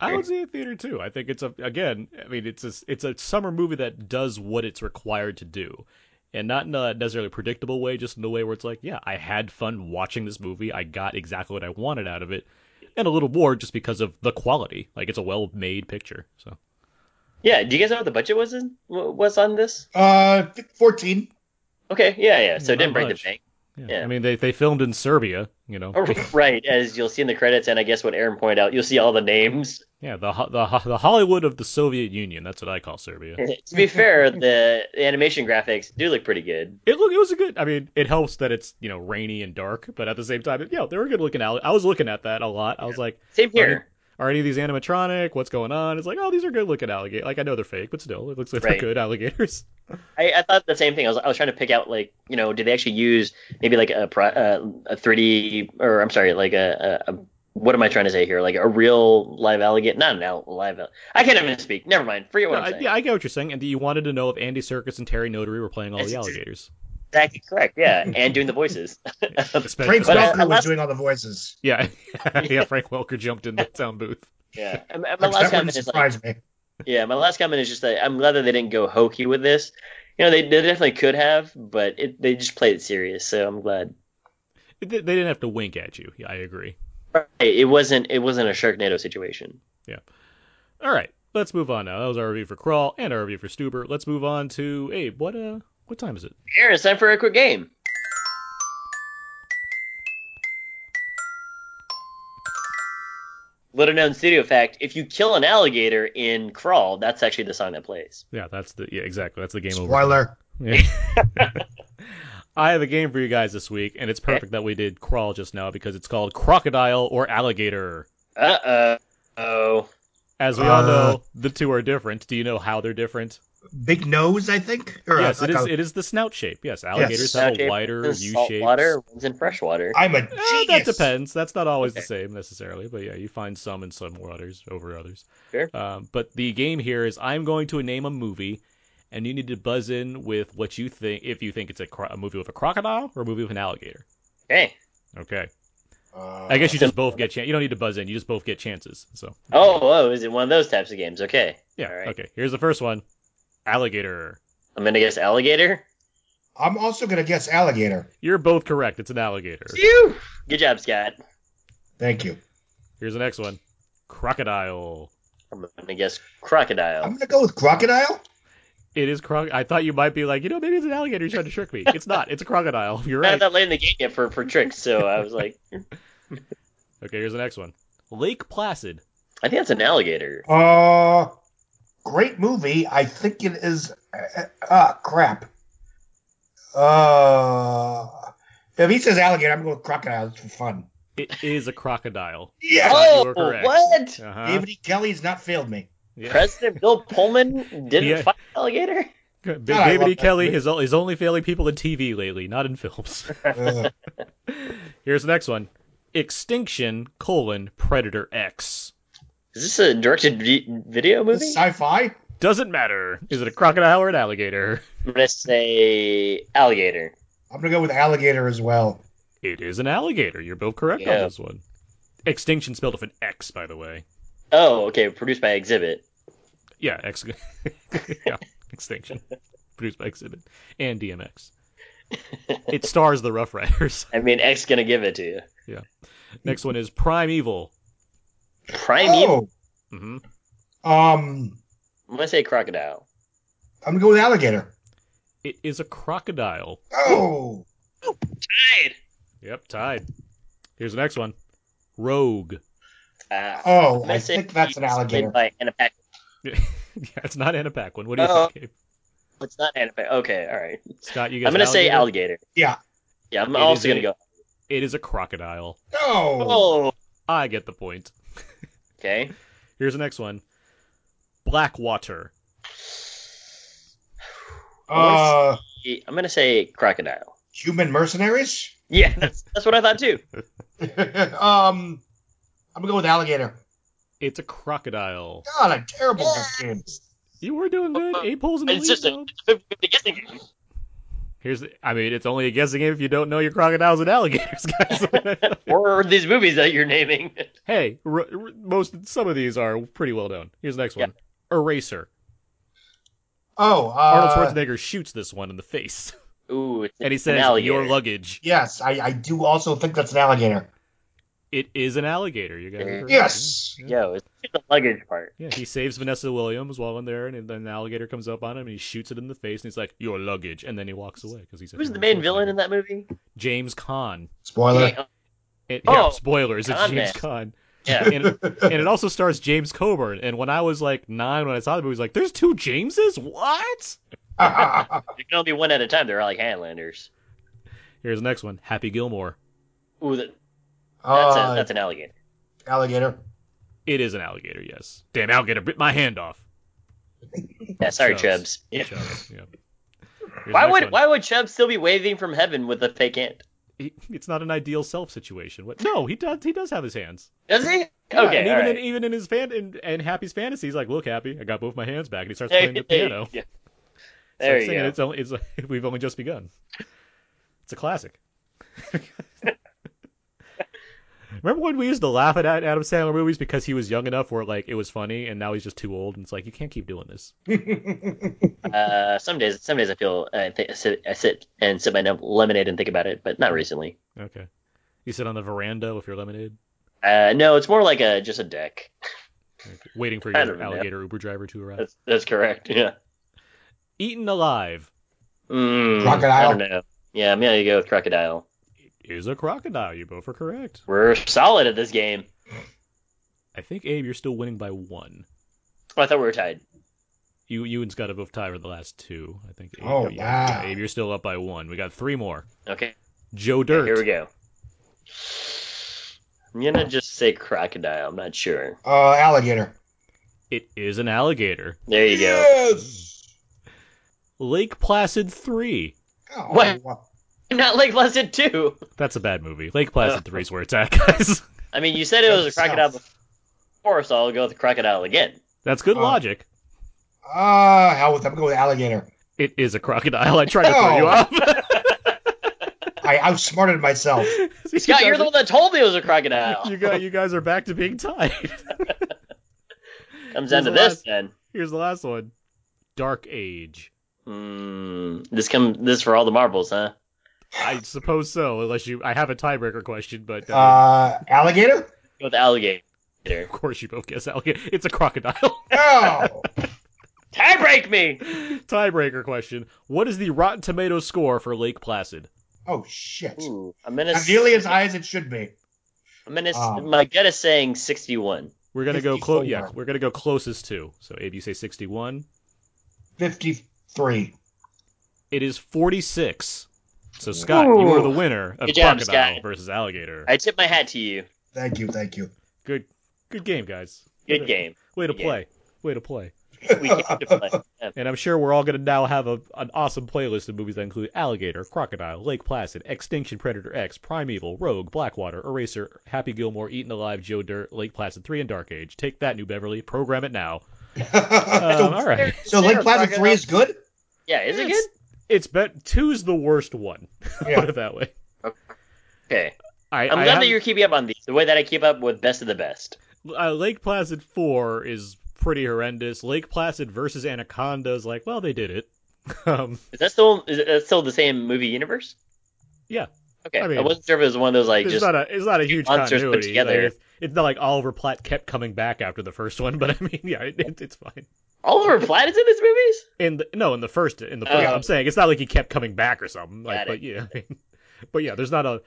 I would see it theater too. I think it's a again. I mean, it's a it's a summer movie that does what it's required to do, and not in a necessarily predictable way, just in a way where it's like, yeah, I had fun watching this movie. I got exactly what I wanted out of it, and a little more just because of the quality. Like it's a well made picture. So Yeah. Do you guys know what the budget was in was on this? uh, fourteen. Okay. Yeah. Yeah. So it didn't break much. the bank. Yeah. Yeah. I mean, they they filmed in Serbia. You know. Oh, right, as you'll see in the credits, and I guess what Aaron pointed out, you'll see all the names. yeah. The the the Hollywood of the Soviet Union. That's what I call Serbia. to be fair, the, the animation graphics do look pretty good. It look it was a good. I mean, it helps that it's you know rainy and dark, but at the same time, yeah, they were good looking. Out. I was looking at that a lot. I was like, Same here. Are any of these animatronic? What's going on? It's like, oh, these are good looking alligators. Like I know they're fake, but still, it looks like Right. they're good alligators. I, I thought the same thing. I was, I was trying to pick out like you know, did they actually use maybe like a uh, a 3D or I'm sorry, like a, a, a what am I trying to say here? Like a real live alligator? Not an al- live. al- I can't even speak. Never mind. Forget what No, I'm I, saying. yeah, I get what you're saying. And you wanted to know if Andy Serkis and Terry Notary were playing all the alligators. Exactly correct. Yeah, and doing the voices. Especially, Frank But, uh, Welker was unless- doing all the voices. yeah, yeah. Frank Welker jumped in the sound booth. yeah. And my That last comment is like, me. Yeah, my last comment is just that I'm glad that they didn't go hokey with this. You know, they, they definitely could have, but it, they just played it serious. So I'm glad. They they didn't have to wink at you. Yeah, I agree. It wasn't it wasn't a Sharknado situation. Yeah. All right. let's move on now. That was our review for Crawl and our review for Stuber. Let's move on to Abe. What uh, what time is it? Aaron, it's time for a quick game. Little known studio fact: If you kill an alligator in Crawl, that's actually the song that plays. Yeah, that's the yeah exactly. That's the game over. Spoiler. Yeah. I have a game for you guys this week, and it's perfect that we did Crawl just now because it's called Crocodile or Alligator. Uh oh. As we all Uh. know, the two are different. Do you know how they're different? Big nose, I think. Or, uh, yes, it like is. a- It is the snout shape. Yes, alligators have a wider U shape. Saltwater, one's in freshwater. I'm a Eh, that depends. That's not always the same necessarily, but yeah, you find some in some waters over others. Sure. Um, but the game here is I'm going to name a movie, and you need to buzz in with what you think. If you think it's a, cro- a movie with a crocodile or a movie with an alligator. Okay. Okay. Uh, I guess you just both get. Chan- you don't need to buzz in. You just both get chances. So Oh, oh, is it one of those types of games? Okay. yeah. All right. Okay. Here's the first one. Alligator. I'm gonna guess alligator. I'm also gonna guess alligator. You're both correct. It's an alligator. Phew! Good job, Scott. Thank you. Here's the next one. Crocodile. I'm gonna guess crocodile. I'm gonna go with crocodile. It is croc. I thought you might be like, you know, maybe it's an alligator. You're trying to trick me. It's not. It's a crocodile. You're right. Not right. that late in the game yet for, for tricks, so I was like, Okay, here's the next one. Lake Placid. I think that's an alligator. Uh, great movie. I think it is. Uh, uh, crap. Uh, if he says alligator, I'm going with crocodile. It's for fun. It is a crocodile. Yeah. Oh, you were correct. what? Uh-huh. David E. Kelley's not failed me. Yeah. President Bill Pullman didn't Yeah. fight alligator? Good. God, David E. Kelley is, is only failing people in TV lately, not in films. Here's the next one. Extinction colon Predator X. Is this a directed vi- video movie? sci-fi. Doesn't matter. Is it a crocodile or an alligator? I'm gonna say alligator. I'm gonna go with alligator as well. It is an alligator. You're both correct Yeah. on this one. Extinction spelled with an X, by the way. Oh, okay. Produced by Exhibit. Yeah, X. yeah, Extinction. Produced by Exhibit and DMX. It stars the Rough Riders. I mean, X gonna give it to you. Yeah. Next one is Primeval. Primeval. Oh, hmm um, I'm gonna say crocodile. I'm gonna go with alligator. It is a crocodile. Oh, Tied. Yep, tied. Here's the next one. Rogue. Uh, oh, I'm gonna I say think that's an alligator. By Anna Paquin. yeah, it's not Anna Paquin. What do you Oh. think, Gabe? It's not Anna Paquin. Okay, all right. Scott? You guys I'm gonna say alligator. Yeah. Yeah, I'm It also gonna a- go. It is a crocodile. No. Oh. I get the point. Okay. Here's the next one. Blackwater. Uh, I'm gonna say crocodile. human mercenaries. Yeah, that's, that's what I thought too. um, I'm gonna go with alligator. It's a crocodile. God, I'm terrible at game. You were doing good. Eight pulls in the It's lead. just a, though. it's a 50 guessing game. Here's the, I mean, it's only a guessing game if you don't know your crocodiles and alligators, guys. Or these movies that you're naming. hey, r- r- most some of these are pretty well known. Here's the next one. Eraser. Oh, Arnold uh, Schwarzenegger shoots this one in the face, Ooh, it's and he says, alligator. "Your luggage." yes, I, I do also think that's an alligator. It is an alligator. You guys. are. Yes. Yeah, yeah. Yo, it's the luggage part. Yeah, he saves Vanessa Williams while in there, and then the alligator comes up on him and he shoots it in the face, and he's like, "Your luggage," and then he walks away because he's. Who's the main villain in that movie? James Caan. Spoiler. Yeah, It, Oh, spoilers. It's Con James Man. Caan. yeah. and, it, and it also stars James Coburn. And when I was like nine, when I saw the movie, I was like, "There's two Jameses? What?" there can only be one at a time. They're all like Highlanders. Here's the next one. Happy Gilmore. Ooh, that, that's, Uh, a, that's an alligator. alligator. It is an alligator. Yes. Damn alligator bit my hand off. Yeah, sorry, Chubbs. Chubbs. Chubbs, yeah. Why would one. why would Chubbs still be waving from heaven with a fake hand? He, it's not an ideal self situation. What? No, he does. He does have his hands. Does he? Yeah, okay, and even right. in even in his fan in, and Happy's fantasy, he's like, "Look, Happy, I got both my hands back," and he starts playing the piano. yeah. It's There like you go. It's only, it's we've only just begun. It's a classic. Remember when we used to laugh at Adam Sandler movies because he was young enough where like it was funny, and now he's just too old, and it's like you can't keep doing this. Uh, some days, some days I feel I, th- I sit, I sit and sip my lemonade and think about it, but not recently. Okay. You sit on the veranda with your lemonade. Uh, no, it's more like a just a deck. Waiting for your don't know. alligator Uber driver to arrive. That's that's correct. Yeah. Eaten alive Mm, Crocodile. I don't know. Yeah, I'm gonna go with crocodile. Is a crocodile. You both are correct. We're solid at this game. I think Abe, you're still winning by one. Oh, I thought we were tied. You you and Scott have both tied for the last two. I think. Abe, Oh, yeah, wow. Abe, you're still up by one. We got three more. Okay. Joe Dirt. Here we go. I'm gonna just say crocodile. I'm not sure. Uh, alligator. It is an alligator. There you go. Yes. Lake Placid 3. Oh, What? Wow. Not Lake Placid too. That's a bad movie. Lake Placid 3 is where it's at, guys. I mean, you said it was a crocodile south. before, so I'll go with crocodile again. That's good Uh, logic. Uh, hell with them. Go with alligator. It is a crocodile. I tried to throw you No. off. I outsmarted myself. See, Scott, you you're guys the one that told me it was a crocodile. are- you guys, you guys are back to being tied. Comes down to Here's the this last- then. Here's the last one. Dark Age. Hmm. This come this for all the marbles, huh? I suppose so, unless you. I have a tiebreaker question, but uh, Uh, alligator? Go with alligator. of course you both guess alligator. It's a crocodile. No. Tie break me. tiebreaker question. What is the Rotten Tomato score for Lake Placid? Oh, shit. Ooh, I'm gonna. Not nearly as high as it should be. I'm gonna. Um, my gut is saying 61. We're gonna go close. Yeah, we're gonna go closest to. So, Abe, you say 61. 53. It is 46. So, Scott, you are the winner of Good job, crocodile Scott. versus alligator. I tip my hat to you. Thank you, thank you. Good, good game, guys. Good game. Way to Good play. Way to play. We came to play. Yeah. And I'm sure we're all gonna now have a, an awesome playlist of movies that include Alligator, Crocodile, Lake Placid, Extinction Predator X, Primeval, Rogue, Blackwater, Eraser, Happy Gilmore, Eaten Alive, Joe Dirt, Lake Placid 3, and Dark Age. Take that, New Beverly. Program it now. Um, all right. so Lake Placid 3 is good? Yeah, is it good? It's bet two's the worst one. Yeah. Put it that way. Okay. I, I'm I glad have- that you're keeping up on these. The way that I keep up with best of the best. uh, Lake Placid 4 is pretty horrendous. Lake Placid versus Anaconda is like, well, they did it. um, Is that still is that still the same movie universe? Yeah. Okay. I I, wasn't sure if it was one of those like it's just not a it's not a huge monsters put continuity. Like, together. it's, it's not like Oliver Platt kept coming back after the first one, but I mean, yeah, it, it, it's fine. Oliver Platt is in his movies. In the, no, in the first, in the first, Oh. I'm saying it's not like he kept coming back or something. Like, but yeah, I mean, but yeah, there's not a,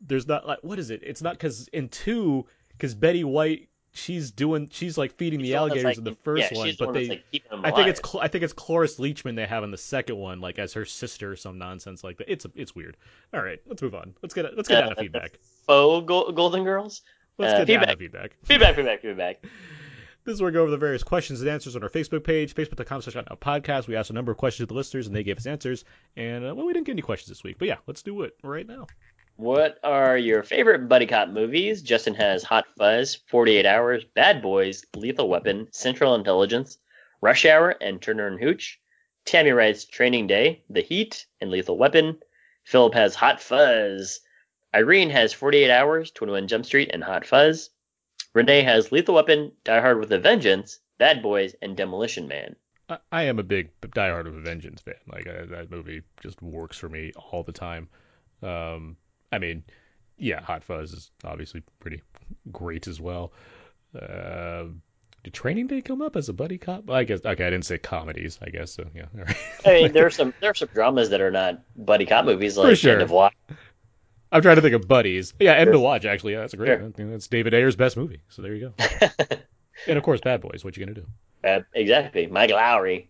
there's not like what is it? It's not because in two, because Betty White, she's doing, she's like feeding She's the the one that's, alligators like, in the first yeah, one, she's but one they, like, I think it's, I think it's Cloris Leachman they have in the second one, like as her sister or some nonsense like that. It's it's weird. All right, let's move on. Let's get let's get down to Uh, feedback. Faux Golden Girls. Let's uh, get down feedback. to feedback. Feedback, feedback, feedback. This is where we go over the various questions and answers on our Facebook page, facebook.com slash podcast. We asked a number of questions to the listeners, and they gave us answers. And, uh, well, we didn't get any questions this week. But yeah, let's do it right now. What are your favorite buddy cop movies? Justin has Hot Fuzz, 48 Hours, Bad Boys, Lethal Weapon, Central Intelligence, Rush Hour, and Turner and Hooch. Tammy writes Training Day, The Heat, and Lethal Weapon. Philip has Hot Fuzz. Irene has 48 Hours, 21 Jump Street, and Hot Fuzz. Renee has Lethal Weapon, Die Hard with a Vengeance, Bad Boys, and Demolition Man. I, am a big Die Hard with a Vengeance fan. Like, uh, that movie just works for me all the time. Um, I mean, yeah, Hot Fuzz is obviously pretty great as well. Uh, did Training Day come up as a buddy cop? I guess, okay, I didn't say comedies, I guess, so yeah. All right. I mean, there are some there are some dramas that are not buddy cop movies like sure. End of Watch. I'm trying to think of buddies. Yeah, End Sure. to Watch actually. Yeah, that's a great. Sure. I think that's David Ayer's best movie. So there you go. and of course, Bad Boys. What you gonna do? Uh, exactly, Mike Lowrey.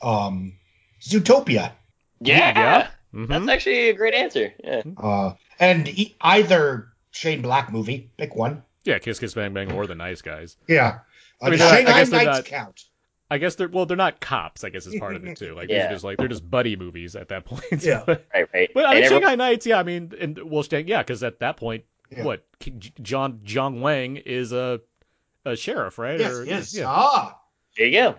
Um, Zootopia. Yeah, Yeah. Mhm. that's actually a great answer. Yeah. Uh, and e- either Shane Black movie. Pick one. Yeah, Kiss Kiss Bang Bang or The Nice Guys. Yeah. Uh, I mean, the they're I guess they're Nights not- count. I guess they're well, they're not cops. I guess is part of it too. Like Yeah. they're just like they're just buddy movies at that point. Yeah. but Right, right. But I mean, And everyone- Shanghai Nights. Yeah, I mean, and well, Stan- yeah, because at that point, Yeah. what K- J- John Chon Wang is a a sheriff, right? Yes, Or- yes. Yeah. Ah. there you go.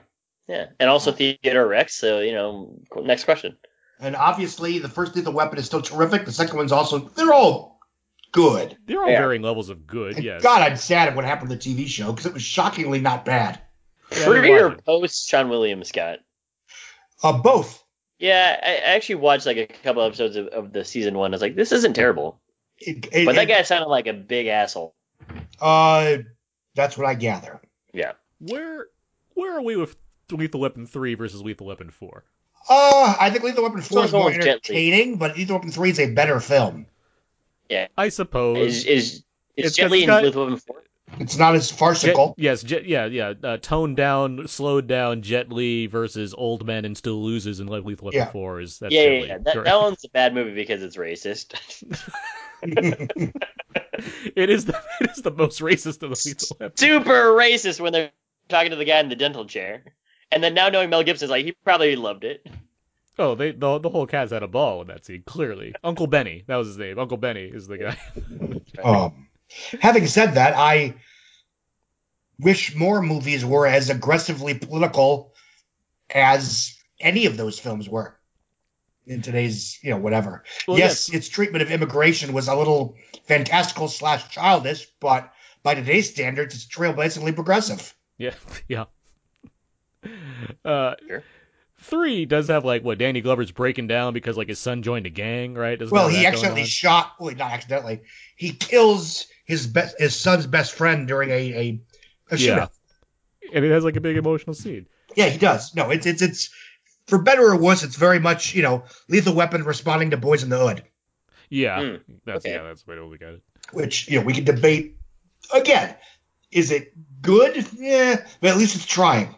Yeah, and also Theodore Rex. So you know, next question. And obviously, the first Lethal Weapon is still terrific. The second one's also, they're all good. They're all Yeah. varying levels of good. And Yes. God, I'm sad at what happened to the TV show because it was shockingly not bad. Yeah, Pre or post Sean Williams, Scott? Uh, both. Yeah, I, I actually watched like a couple episodes of, of the season one. I was like, this isn't terrible. It- it- But that it- guy sounded like a big asshole. Uh, that's what I gather. Yeah. Where where are we with Lethal Weapon three versus Lethal Weapon four? Uh, I think Lethal Weapon 4 So is more going with Jet Li. entertaining, but Lethal Weapon 3 is a better film. Yeah, I suppose Is is It's is Jet 'cause Li it's in Lethal Weapon four? It's not as Jet, farcical. yes, Jet, yeah, yeah. Uh, toned down, slowed down Jet Li versus Old Men and still loses in Lethal Weapon Yeah. four is that's Yeah, yeah, yeah. That, that one's a bad movie because it's racist. it is the it is the most racist of the Lethal Weapon. Super racist when they're talking to the guy in the dental chair. And then now knowing Mel Gibson's like he probably loved it. Oh, they the the whole cast had a ball in that scene. Clearly, Uncle Benny, that was his name. Uncle Benny is the guy. Um, having said that, I wish more movies were as aggressively political as any of those films were in today's, you know, whatever. Well, yes, its treatment of immigration was a little fantastical slash childish, but by today's standards, it's trailblazingly progressive. Yeah, yeah. Uh, Sure. three does have like what Danny Glover's breaking down because like his son joined a gang, right? Doesn't Well, he accidentally shot, well, not accidentally, he kills his best, his son's best friend during a a, a Yeah. shootout. and it has like a big emotional scene. Yeah, he does. No, it's it's it's for better or worse, it's very much you know Lethal Weapon responding to Boys in the Hood, Yeah, Hmm, that's okay. yeah, that's the way to look at it. which you know we can debate. Again, is it good? Yeah, but at least it's trying.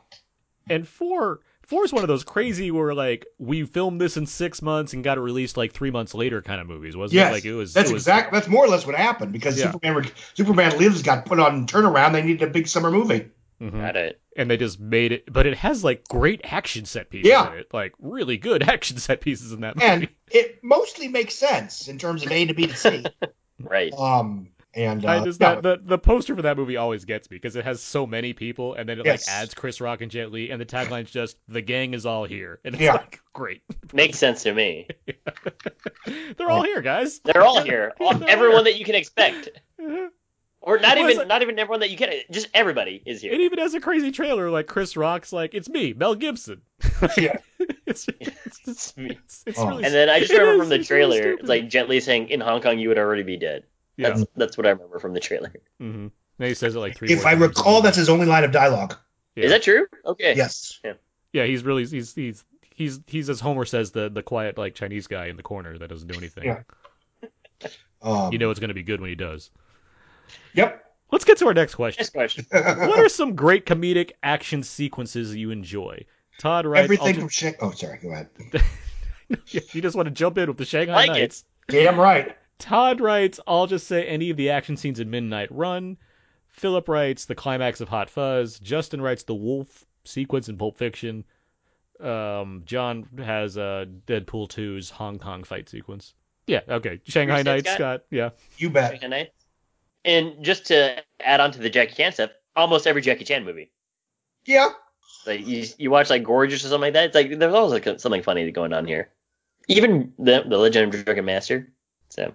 And four, four is one of those crazy where like we filmed this in six months and got it released like three months later kind of movies, wasn't Yes, it? Like it was. that's it was, exact. That's more or less what happened because Yeah. Superman Superman Lives got put on turnaround. They needed a big summer movie. Mhm. Got it. And they just made it, but it has like great action set pieces Yeah. in it, like really good action set pieces in that movie. and it mostly makes sense in terms of A to B to C. Right. Um, and uh, I just no, that the the poster for that movie always gets me because it has so many people, and then it Yes. like adds Chris Rock and Jet Li, and the tagline's just "the gang is all here," and it's Yeah. like great. Makes sense to me. They're all here, guys. They're all here. All, everyone that you can expect. Mhm. Or not Well, even like- not even everyone that you can just everybody is here. It even has a crazy trailer like Chris Rock's like, "It's me, Mel Gibson." Yeah. it's, it's, it's, it's, it's Oh. really And then I just remember is, from the it's really trailer, stupid. it's like gently saying, "In Hong Kong, you would already be dead." Yeah. That's that's what I remember from the trailer. hmm And he says it like three. if I recall, that's his only line of dialogue. Yeah. Is that true? Okay. Yes. Yeah, yeah. he's really he's he's he's he's as Homer says the the quiet like Chinese guy in the corner that doesn't do anything. Yeah. Um, You know it's going to be good when he does. Yep. Let's get to our next question. Next question. what are some great comedic action sequences you enjoy? Todd writes. Everything I'll from Shanghai. Oh, sorry. Go ahead. you just want to jump in with the Shanghai Like it. Nights. Damn right. Todd writes, I'll just say any of the action scenes in Midnight Run. Philip writes, the climax of Hot Fuzz. Justin writes, the wolf sequence in Pulp Fiction. Um, John has uh, Deadpool 2's Hong Kong fight sequence. Yeah, okay. Shanghai Yours, Nights, Scott? Scott. Yeah. You bet. Second night. And just to add on to the Jackie Chan stuff, almost every Jackie Chan movie. Yeah. Like you, you watch like Gorgeous or something like that. It's like there's always like something funny going on here. Even the the Legend of Drunken Master. So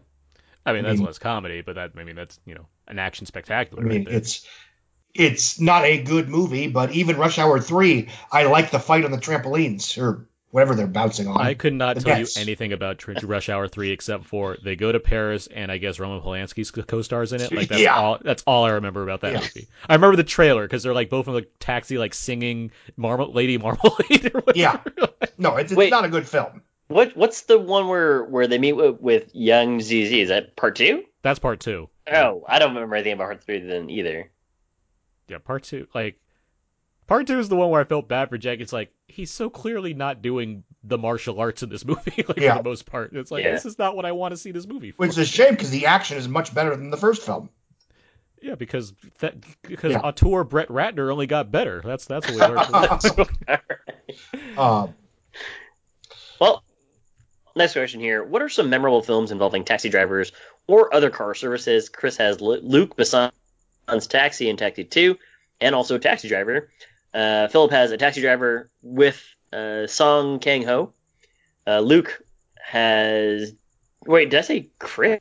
I mean, I that's mean- less comedy, but that, I mean, that's, you know, an action spectacular. I mean, right it's it's not a good movie, but even Rush Hour Three, I like the fight on the trampolines or whatever they're bouncing on. I could not the tell best. you anything about Tr- Rush Hour Three except for they go to Paris and I guess Roman Polanski's co- co-stars in it. Like that's Yeah. all. That's all I remember about that Yeah. movie. I remember the trailer because they're like both in the taxi, like singing Marmal- Lady Marmalade or whatever. Yeah. No, it's, it's Wait. not a good film. What what's the one where where they meet with, with Zhang Ziyi? Is that part two? that's part two. Oh, I don't remember anything about part three then either. Yeah, part two. Like part two is the one where I felt bad for Jack. It's like he's so clearly not doing the martial arts in this movie, like Yeah. for the most part. It's like Yeah. this is not what I want to see this movie for. Which is a shame because the action is much better than the first film. Yeah, because that because Yeah. auteur Brett Ratner only got better. That's that's what we learned. From that. Um, Well, next question here. What are some memorable films involving taxi drivers or other car services? Chris has Luc Besson's Taxi and Taxi 2, and also Taxi Driver. Uh, Philip has a taxi driver with uh, Song Kang Ho. Uh, Luke has. Wait, did I say Chris?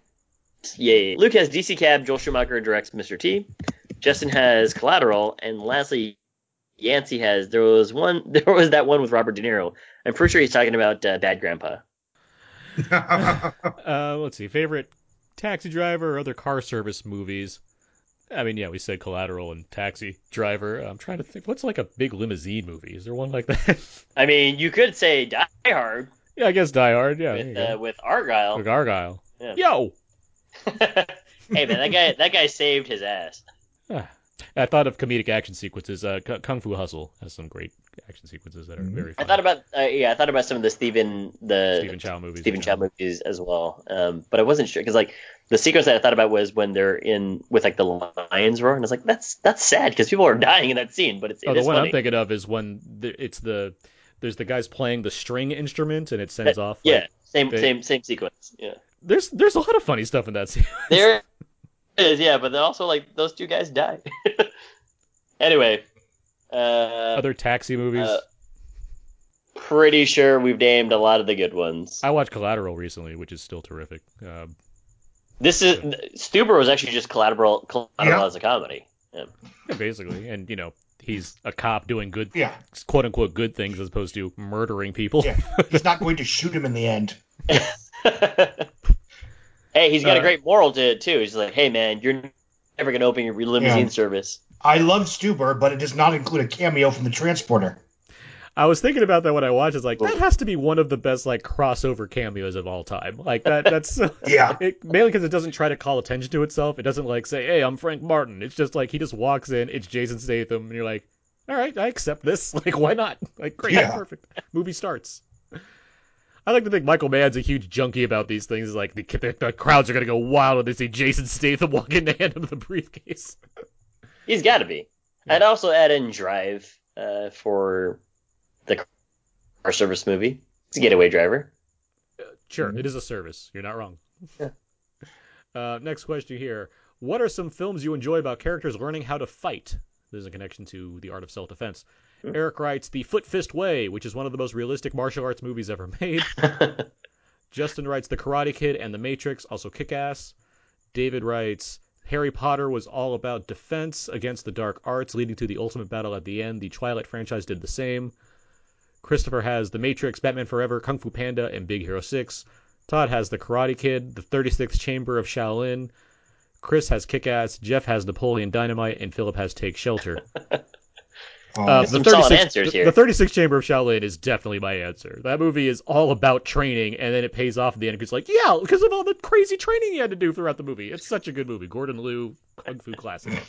Yeah. Luke has DC Cab. Joel Schumacher directs Mr. T. Justin has Collateral, and lastly, Yancey has. There was one. There was that one with Robert De Niro. I'm pretty sure he's talking about uh, Bad Grandpa. Uh, let's see. Favorite taxi driver or other car service movies? I mean, yeah, we said Collateral and Taxi Driver. I'm trying to think. What's like a big limousine movie? Is there one like that? I mean, you could say Die Hard yeah, I guess Die Hard. Yeah, with uh, with Argyle. With Argyle. Yeah. Yo. hey man, that guy that guy saved his ass. Ah. I thought of comedic action sequences. Uh, K- Kung Fu Hustle has some great action sequences that are very I funny. thought about uh, yeah, I thought about some of the Stephen the Stephen Chow movies. Stephen Chow movies as well. Um, but I wasn't sure because like the sequence that I thought about was when they're in with like the lions roar, and I was like, that's that's sad because people are dying in that scene. But it's Oh, it the is one funny. I'm thinking of is when the, it's the there's the guys playing the string instrument and it sends That- off. like- yeah, same they- same same sequence. Yeah, There's there's a lot of funny stuff in that scene. there is. Yeah, but then also like those two guys die. anyway, uh, Other taxi movies. uh, pretty sure we've named a lot of the good ones. I watched Collateral recently, which is still terrific. Um, This is Stuber was actually just collateral collateral Yeah. as a comedy. Yeah. yeah, basically, and you know he's a cop doing good, Yeah. quote unquote, good things as opposed to murdering people. Yeah. He's not going to shoot him in the end. hey, he's got a Uh, great moral to it too. He's like, hey man, you're never gonna open your limousine Yeah. service. I love Stuber, but it does not include a cameo from the transporter. I was thinking about that when I watched. It's like that has to be one of the best like crossover cameos of all time. Like that. That's Yeah. it, mainly because it doesn't try to call attention to itself. It doesn't like say, "Hey, I'm Frank Martin." It's just like he just walks in. It's Jason Statham, and you're like, "All right, I accept this. Like, why not? Like, great, Yeah. perfect." Movie starts. I like to think Michael Mann's a huge junkie about these things. Like the, the, the crowds are gonna go wild when they see Jason Statham walk in to hand him the briefcase. He's got to be. I'd also add in Drive uh, for the car service movie. It's a getaway driver. Sure, it is a service. You're not wrong. uh, next question here. What are some films you enjoy about characters learning how to fight? There's a connection to the art of self defense. Eric writes The Foot Fist Way, which is one of the most realistic martial arts movies ever made. Justin writes The Karate Kid and The Matrix, also kick ass. David writes Harry Potter was all about defense against the dark arts, leading to the ultimate battle at the end. The Twilight franchise did the same. Christopher has The Matrix, Batman Forever, Kung Fu Panda, and Big Hero 6. Todd has The Karate Kid, The 36th Chamber of Shaolin. Chris has Kick Ass, Jeff has Napoleon Dynamite, and Philip has Take Shelter. Um, Uh, Some solid answers the, here. the 36th Chamber of Shaolin is definitely my answer. That movie is all about training, and then it pays off at the end. It's like, yeah, because of all the crazy training he had to do throughout the movie. It's such a good movie. Gordon Liu, Kung Fu classic.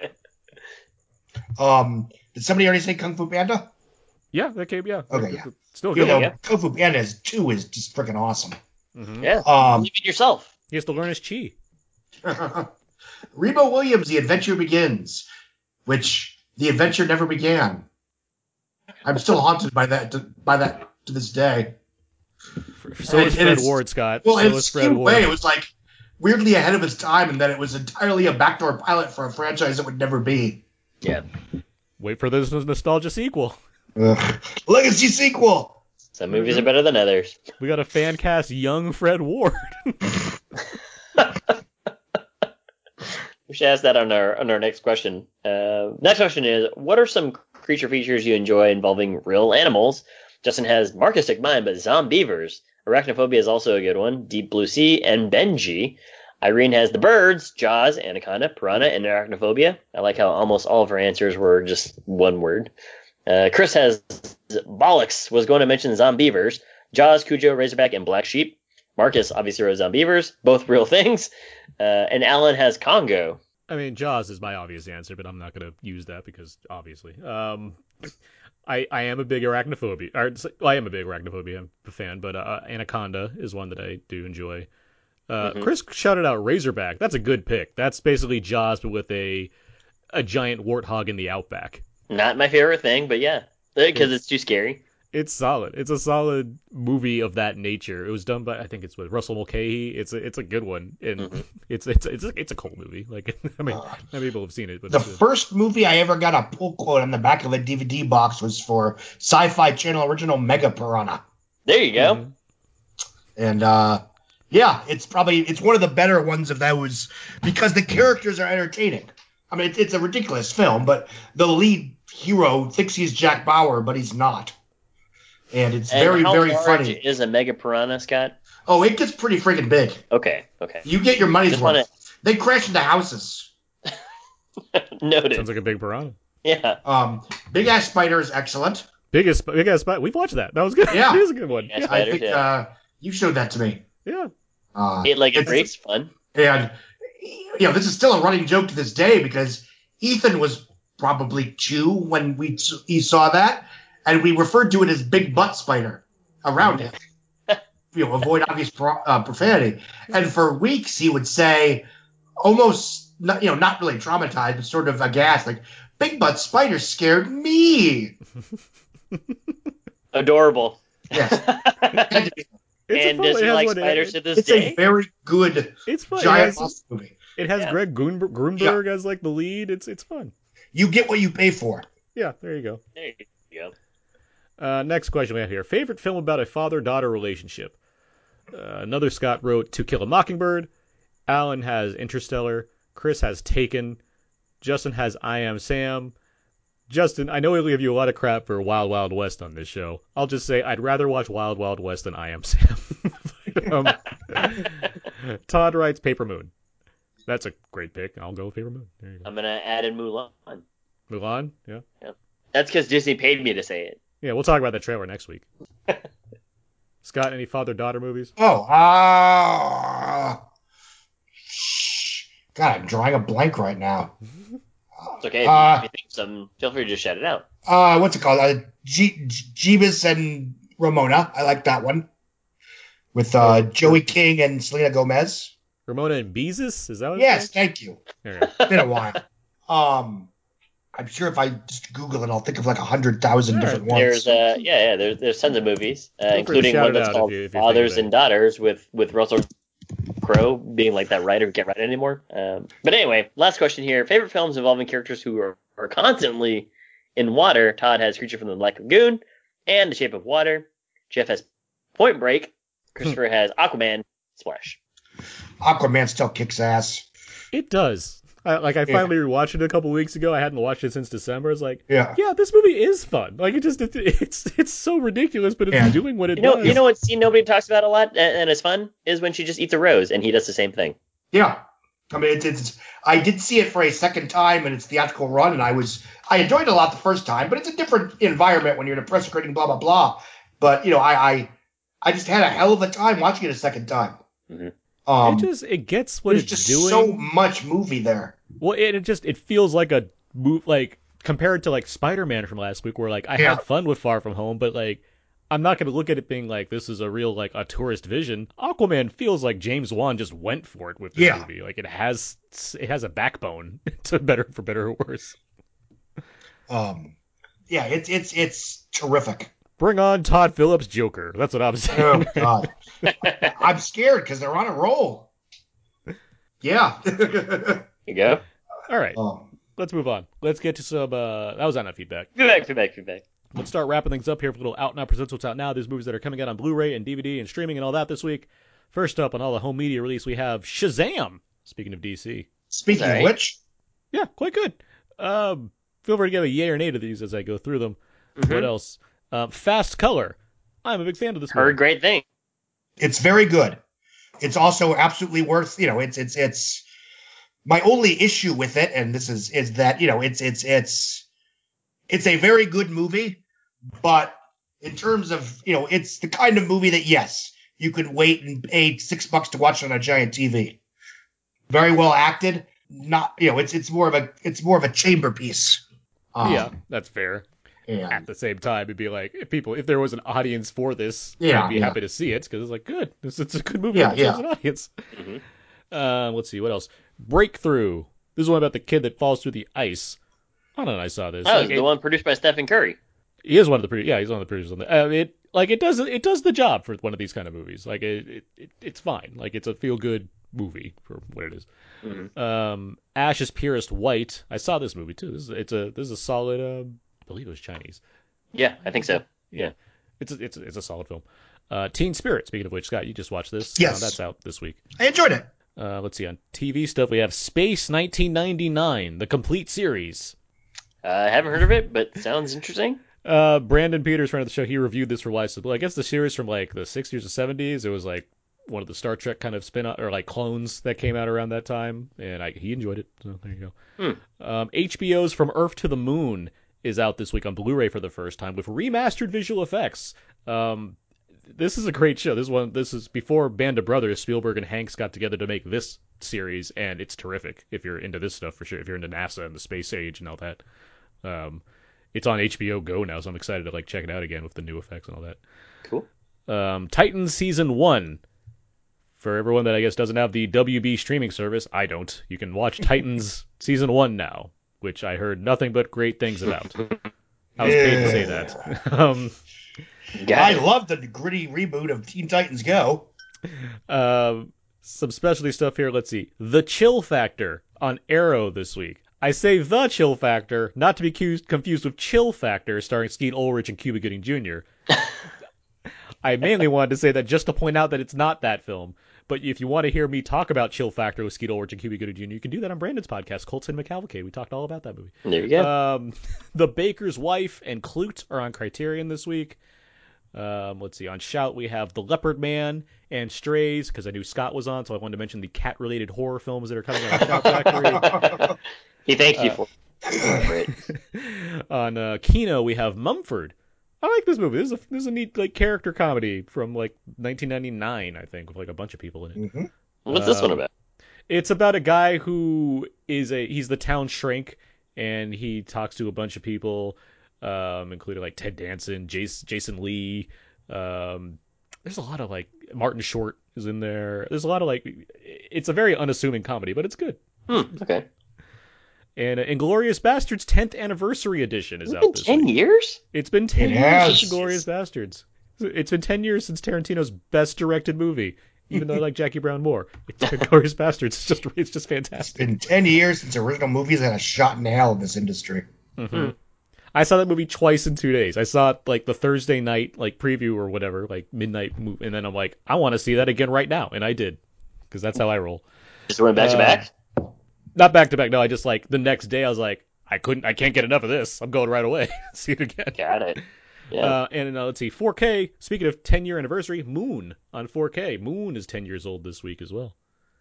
um, did somebody already say Kung Fu Panda? Yeah, that came, yeah. Okay, yeah. Still a You know, yeah. Kung Fu Panda is, 2 is just freaking awesome. Mhm. yeah, Um, believe in yourself. He has to learn his chi. Remo Williams, The Adventure Begins, which the adventure never began. I'm still haunted by that to, by that to this day. So And- is Fred Ward, Scott. Well, so in a is Fred skewed Ward. way, it was like weirdly ahead of its time, and that it was entirely a backdoor pilot for a franchise that would never be. Yeah, Wait for this nostalgia sequel. Ugh. Legacy sequel. some movies are better than others. We got a fan cast young Fred Ward. We should ask that on our on our next question. Uh, next question is: What are some creature features you enjoy involving real animals? Justin has Marcus took mine, but Zombeavers. Arachnophobia is also a good one. Deep Blue Sea and Benji. Irene has the birds, Jaws, Anaconda, Piranha, and Arachnophobia. I like how almost all of her answers were just one word. Uh, Chris has Bollocks, was going to mention Zombeavers, Jaws, Cujo, Razorback, and Black Sheep. Marcus obviously wrote Zombeavers, both real things. Uh, and Alan has Congo. I mean, Jaws is my obvious answer, but I'm not going to use that because obviously. Um, I I am a big arachnophobia. Or, well, I am a big arachnophobia fan, but uh, Anaconda is one that I do enjoy. Uh, Mhm. Chris shouted out Razorback. That's a good pick. That's basically Jaws, but with a a giant warthog in the outback. Not my favorite thing, but yeah, because it's too scary. It's solid. It's a solid movie of that nature. It was done by I think it's with Russell Mulcahy. It's a it's a good one, and Mhm. it's it's it's a, it's a cult movie. Like I mean, not many people have seen it, but The it's first movie I ever got a pull quote on the back of a DVD box was for Sci-Fi Channel original Mega Piranha, There you go. Mhm. and uh, yeah, it's probably it's one of the better ones of those because the characters are entertaining. I mean, it's, it's a ridiculous film, but the lead hero thinks he's Jack Bauer, but he's not, and it's And very how very large funny. Is a mega piranha, Scott? Oh, it gets pretty freaking big. Okay, okay. You get your money's worth. wanna- They crash into houses. Noted. Sounds like a big piranha. yeah. Um, Big Ass Spider is excellent. Biggest, big ass spider. We've watched that. That was good. Yeah. it was a good one. Yeah. Yeah, I Spider, think yeah. uh, you showed that to me. yeah. Uh, Eight legged it's- freaks, fun. And you know, this is still a running joke to this day because Ethan was probably two when we he saw that, and we referred to it as Big Butt Spider around him. you know, avoid obvious pro, uh, profanity. And for weeks, he would say, almost not, you know, not really traumatized, but sort of aghast, like Big Butt Spider scared me. Adorable. Yes, Had to be. It's a and fun- does he like one- it- spiders to this it's day? It's a very good It's fun. It has, monster movie. it has Yeah. Greg Grunberg, Grunberg as like the lead. It's it's fun. You get what you pay for. Yeah, there you go. There you go. Uh, next question we have here: favorite film about a father-daughter relationship. Uh, another Scott wrote To Kill a Mockingbird. Alan has Interstellar. Chris has Taken. Justin has I Am Sam. Justin, I know we'll give you a lot of crap for Wild Wild West on this show. I'll just say I'd rather watch Wild Wild West than I Am Sam. um, Todd writes Paper Moon. That's a great pick. I'll go with Paper Moon. There you go. I'm gonna add in Mulan. Mulan. Yeah. That's because Disney paid me to say it. Yeah, we'll talk about that trailer next week. Scott, any father-daughter movies? Oh, ah. God, I'm drawing a blank right now. It's okay. If, Uh, you, if you think some, feel free to just shout it out. Uh, what's it called? Uh, G- G- Jeebus and Ramona. I like that one. With uh, Joey King and Selena Gomez. Ramona and Beezus? Is that what? Yes, thank you. called? Okay. It's been a while. Um, I'm sure if I just Google it, I'll think of like a hundred thousand All right. different ones. There's uh yeah yeah there's there's tons of movies, uh, Feel free to including one that's called if you- if you Fathers and Daughters with with Russell Crowe being like that writer who can't write anymore. Um, but anyway, last question here: favorite films involving characters who are, are constantly in water. Todd has Creature from the Black Lagoon and The Shape of Water. Jeff has Point Break. Christopher has Aquaman. Splash. Aquaman still kicks ass. It does. I, like I Yeah. finally rewatched it a couple weeks ago. I hadn't watched it since December. It's like, Yeah. yeah, this movie is fun. Like it just it, it's it's so ridiculous, but it's Yeah. doing what it You know, does. you know what scene nobody talks about a lot and, and it's fun is when she just eats a rose and he does the same thing. Yeah. I mean, it's, it's, I did see it for a second time in its theatrical run, and I was, I enjoyed it a lot the first time, but it's a different environment when you're in a press screening, blah, blah, blah. But, you know, I, I, I just had a hell of a time watching it a second time. Mhm. Um, it just it gets what there's it's just doing. so much movie there. Well, it, it just it feels like a move like compared to like Spider-Man from last week, where like I Yeah. had fun with Far From Home, but like I'm not gonna look at it being like this is a real like a tourist vision. Aquaman feels like James Wan just went for it with this Yeah. movie. Like it has it has a backbone to better for better or worse. Um, yeah, it's, it's, it's terrific. Bring on Todd Phillips Joker. That's what I'm saying. Oh, saying. God. I'm scared because they're on a roll. Yeah. You go. All right, um, let's move on. Let's get to some. uh That was not enough feedback. Feedback, feedback, feedback. Let's start wrapping things up here with a little Out Now Presents What's Out Now. These movies that are coming out on Blu-ray and DVD and streaming and all that this week. First up on all the home media release, we have Shazam. Speaking of DC, speaking Sorry. of which, yeah, quite good. Um, feel free to give a yay or nay to these as I go through them. Mhm. What else? Um, Fast Color. I'm a big fan of this Heard movie. great thing. it's very good. It's also absolutely worth, you know, it's it's it's my only issue with it, and this is is that, you know, it's it's it's it's a very good movie, but in terms of, you know, it's the kind of movie that yes, you could wait and pay six bucks to watch on a giant TV. Very well acted. Not you know, it's it's more of a it's more of a chamber piece. Um, yeah, that's fair. and- At the same time, it'd be like if people, if there was an audience for this, Yeah, I'd be yeah. happy to see it because it's like good. It's, it's a good movie. Yeah, yeah. an audience. Mhm. Uh, let's see what else. Breakthrough. This is one about the kid that falls through the ice. I don't know. I saw this. Oh, Like, the it- one produced by Stephen Curry. he is one of the pro- yeah he's one of the producers on the uh, it like it does it does the job for one of these kind of movies like it, it, it it's fine like it's a feel good movie for what it is Mhm. um ash is purest white i saw this movie too this is it's a this is a solid um i believe it was chinese Yeah, I think so. yeah it's a, it's a, it's a solid film uh teen spirit speaking of which scott you just watched this Yes. Uh, that's out this week I enjoyed it. Uh let's see on tv stuff we have space 1999 the complete series Uh, I haven't heard of it, but sounds interesting. Uh, Brandon Peters, friend of the show, he reviewed this for Why So Blu. I guess the series from like the 60s or 70s. It was like one of the Star Trek kind of spin off or like clones that came out around that time, and I, he enjoyed it. So there you go. Um, HBO's From Earth to the Moon is out this week on Blu-ray for the first time with remastered visual effects. Um, this is a great show. This one, this is before Band of Brothers. Spielberg and Hanks got together to make this series, and it's terrific. If you're into this stuff, for sure. If you're into NASA and the space age and all that, um, it's on HBO Go now, so I'm excited to like check it out again with the new effects and all that. Cool. Um, Titans season one. For everyone that I guess doesn't have the WB streaming service, I don't. You can watch Titans season one now, which I heard nothing but great things about. I was paid to say that. um, I love the gritty reboot of Teen Titans Go. Um, some specialty stuff here. Let's see. The Chill Factor on Arrow this week. I say The Chill Factor, not to be cu- confused with Chill Factor, starring Skeet Ulrich and Cuba Gooding Jr. I mainly wanted to say that just to point out that it's not that film. But if you want to hear me talk about Chill Factor with Skeet Ulrich and Cuba Gooding Jr., you can do that on Brandon's podcast, Colton McCavalcade. We talked all about that movie. There you go. Um, the Baker's Wife and Klute are on Criterion this week. Um, let's see. On Shout, we have The Leopard Man and Strays, because I knew Scott was on, so I wanted to mention the cat related horror films that are coming out on Shout Factory. he thanked you Uh, for, for it. on uh, Kino, we have Mumford. I like this movie. This is a this is a neat like character comedy from like 1999, I think, with like a bunch of people in it. What's this one Um, about? It's about a guy who is a he's the town shrink, and he talks to a bunch of people, um, including like Ted Danson, Jason, Jason Lee. Um, there's a lot of like Martin Short is in there. There's a lot of like it's a very unassuming comedy, but it's good. Hmm, okay. And uh, Inglourious Basterds 10th anniversary edition is It's out been this ten week. years. It's been 10 It years since Inglourious Basterds. It's been 10 years since Tarantino's best directed movie. Even though I like Jackie Brown more, it's Inglourious Basterds. It's just it's just It's fantastic. been 10 years since original movies had a shot in hell in this industry. Mhm. I saw that movie twice in two days. I saw it like the Thursday night like preview or whatever, like midnight, mo- and then I'm like, I want to see that again right now, and I did, because that's how I roll. Just went back to Uh, back. Not back to back. No, I just like the next day I was like, I couldn't, I can't get enough of this. I'm going right away. see it again. Got it. Yeah. Uh, and uh, let's see, 4K. Speaking of 10 year anniversary, Moon on 4K. Moon is 10 years old this week as well.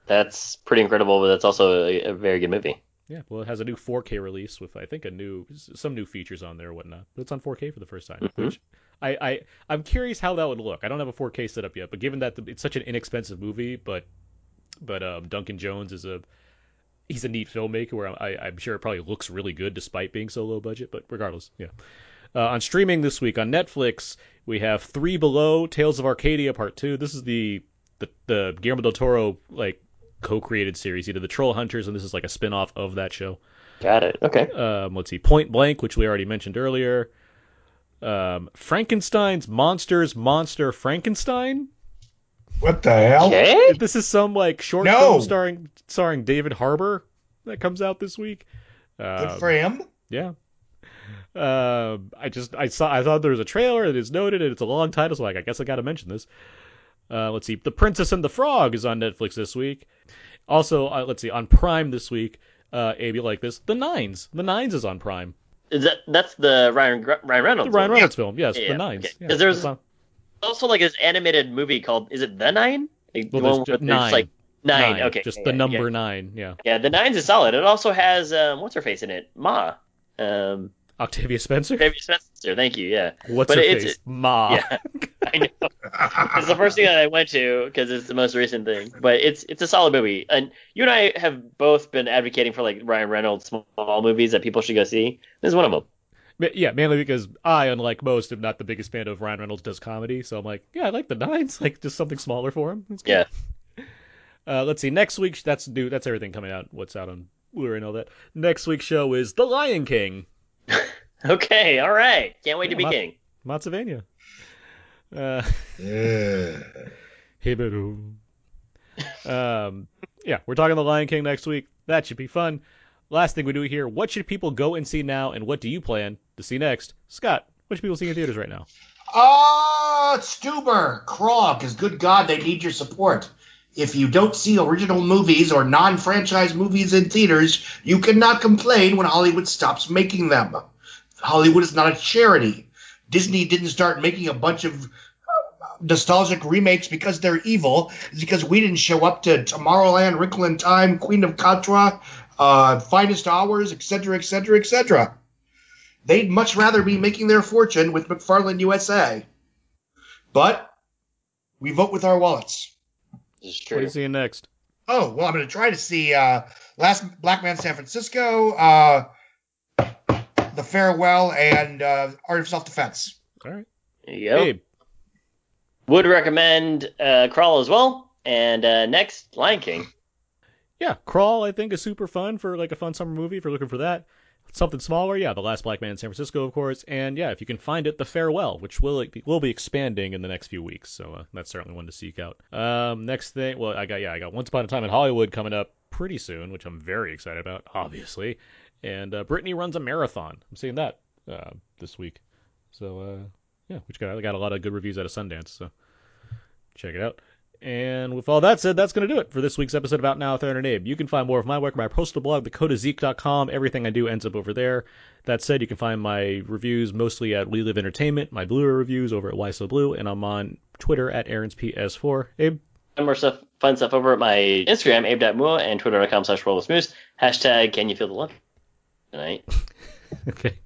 that's pretty incredible, but that's also a, a very good movie. Yeah, well, it has a new 4K release with I think a new some new features on there or whatnot. But it's on 4K for the first time, Mhm. which I, I I'm curious how that would look. I don't have a 4K set up yet, but given that the, it's such an inexpensive movie, but but um, Duncan Jones is a he's a neat filmmaker where I, I'm sure it probably looks really good despite being so low budget. But regardless, yeah. Uh, on streaming this week on Netflix, we have Three Below, Tales of Arcadia Part Two. This is the the, the Guillermo del Toro like co-created series. He did the Troll Hunters, and this is like a spin-off of that show. Got it. Okay. Um, let's see, Point Blank, which we already mentioned earlier. Um, Frankenstein's Monsters Monster Frankenstein. What the hell? Okay. This is some like short No. film starring starring David Harbour that comes out this week. Good Um, for him. yeah. Um, I just I saw I thought there was a trailer that is noted and it's a long title, so like I guess I got to mention this. Uh, let's see, The Princess and the Frog is on Netflix this week. Also, uh, let's see, on Prime this week. Uh, Abe, like this? The Nines. The Nines is on Prime. Is that that's the Ryan Ryan Reynolds? The Ryan one? Reynolds film, yes, Yeah, The Nines. okay. Yeah, there's- on- Also, like this animated movie called is it The Nine? Like, well, the one where nine. like nine. Okay. just yeah, the number nine. Yeah, yeah, the Nines is solid. It also has um, what's her face in it? Ma. Um, Octavia Spencer. Davy Spencer. Thank you. Yeah. What's but her it's- face? Ma. Yeah. I know. It's the first thing that I went to because it's the most recent thing. But it's it's a solid movie, and you and I have both been advocating for like Ryan Reynolds small movies that people should go see. This is one of them. Yeah, mainly because I, unlike most, am not the biggest fan of Ryan Reynolds does comedy. So I'm like, yeah, I like the nines, like just something smaller for him. Good. Yeah. Uh, let's see. Next week, that's new. That's everything coming out. What's out on Blu-ray and all that. Next week's show is The Lion King, Okay. All right. Can't wait to Yeah, be my- king. Motsavania. Uh, Yeah. Hibiru. um, yeah, we're talking The Lion King next week. That should be fun. Last thing we do here: What should people go and see now, and what do you plan to see next? Scott, what should people see in theaters right now? Ah, Stuber, Crawl, because good God, they need your support. If you don't see original movies or non franchise movies in theaters, you cannot complain when Hollywood stops making them. Hollywood is not a charity. Disney didn't start making a bunch of uh, nostalgic remakes because they're evil. It's because we didn't show up to Tomorrowland, Wrinkle in Time, Queen of Katwe, uh, Finest Hours, etc., etc., etc. They'd much rather be making their fortune with McFarland USA. But we vote with our wallets. This is What are you seeing next? Oh, well, I'm going to try to see uh, Last Black Man San Francisco, uh, The Farewell, and uh, Art of Self Defense. All right. There you go. Abe. Would recommend uh, Crawl as well. And uh, next, Lion King. Yeah, Crawl I think is super fun for like a fun summer movie if you're looking for that. Something smaller, yeah, The Last Black Man in San Francisco, of course, and yeah, if you can find it, The Farewell, which will will be expanding in the next few weeks, so uh, that's certainly one to seek out. Um, next thing, well, I got yeah, I got Once Upon a Time in Hollywood coming up pretty soon, which I'm very excited about, obviously, and uh, Brittany runs a marathon. I'm seeing that uh, this week, so uh, yeah, which got got a lot of good reviews out of Sundance, so check it out. And with all that said, that's going to do it for this week's episode of Out Now with Aaron and Abe. You can find more of my work at my postal blog, thecodazeek.com. Everything I do ends up over there. That said, you can find my reviews mostly at We Live Entertainment, my Blu-ray reviews over at Why So Blu, and I'm on Twitter at Aaron's PS4. Abe? And more stuff, fun stuff over at my Instagram, abe.mua, and twitter.com slash rollersmoose. Hashtag can you feel the love tonight. Okay.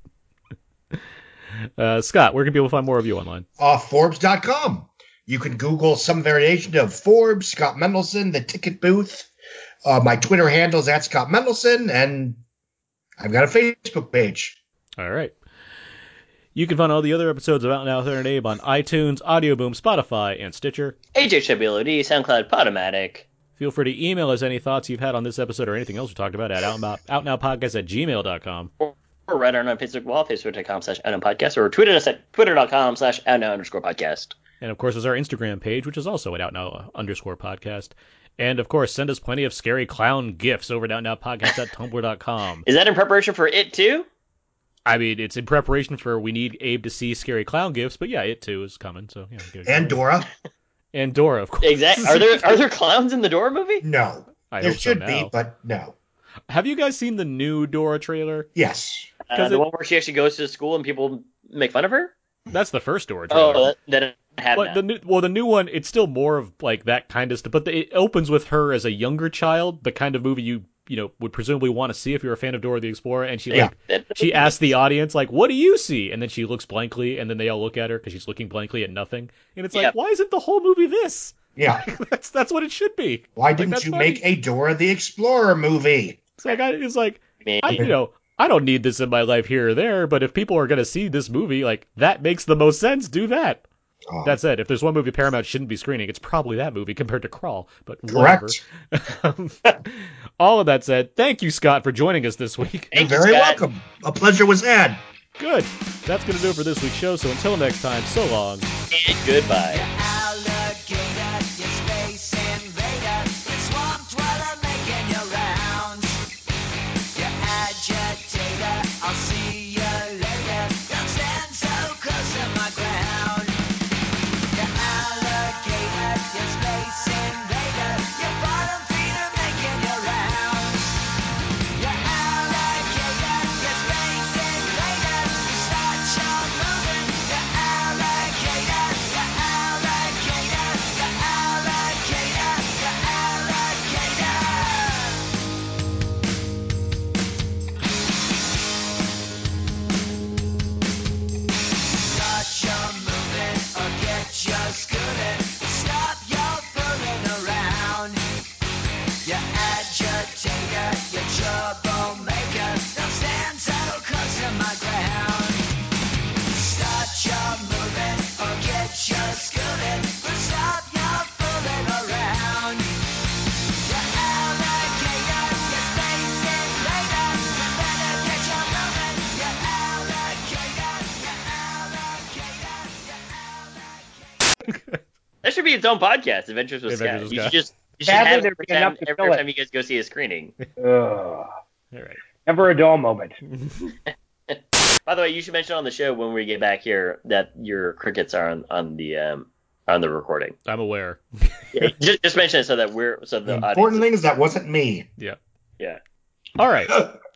Uh, Scott, where can people find more of you online? Uh, Forbes.com. You can Google some variation of Forbes, Scott Mendelson, the ticket booth. Uh, my Twitter handle is at Scott Mendelson, and I've got a Facebook page. All right. You can find all the other episodes of Out Now with Aaron and Abe on iTunes, Audio Boom, Spotify, and Stitcher. HHWLOD, SoundCloud, Podomatic. Feel free to email us any thoughts you've had on this episode or anything else we talked about at outnow, outnowpodcast at gmail.com. or write on our Facebook wall, facebook.com slash outnow podcast, or tweet at us at twitter.com slash outnow underscore podcast. And of course, there's our Instagram page, which is also at outnow underscore podcast. And of course, send us plenty of scary clown gifts over at outnowpodcast.tumblr.com. Is that in preparation for it too? I mean, it's in preparation for we need Abe to see scary clown gifts, but yeah, it too is coming. So yeah, And. Dora. and Dora, of course. Exactly. Are there are there clowns in the Dora movie? No. I there hope so should be, but no. Have you guys seen the new Dora trailer? Yes. Uh, 'Cause the it- one where she actually goes to school and people make fun of her? That's the first Dora trailer. Oh, that, that have But the new, well, the new one, it's still more of like that kind of stuff. But the, it opens with her as a younger child, the kind of movie you you know would presumably want to see if you're a fan of Dora the Explorer. And she like she asks the audience like, "What do you see?" And then she looks blankly, and then they all look at her because she's looking blankly at nothing. And it's Yeah. like, why isn't the whole movie this? Yeah. that's that's what it should be. Why didn't that's you funny. make a Dora the Explorer movie? It's like I, it's like I, you know. I don't need this in my life here or there, but if people are going to see this movie, like that makes the most sense. Do that. Oh, That said, if there's one movie Paramount shouldn't be screening, it's probably that movie compared to Crawl. But whatever. correct. Um, all of that said, thank you, Scott, for joining us this week. You're you, very Scott. welcome. A pleasure was had. Good. That's going to do it for this week's show. So until next time, so long. And goodbye. That should be its own podcast, Adventures with Adventures Scott. with You Scott. should just you should Sadly, have it every time, every it. time you guys go see a screening. Ugh. All right. Never a dull moment. By the way, you should mention on the show when we get back here that your crickets are on, on the um on the recording. I'm aware. Yeah, just, just mention it so that we're so the The audience. important thing is that wasn't me. Yeah. Yeah. All right.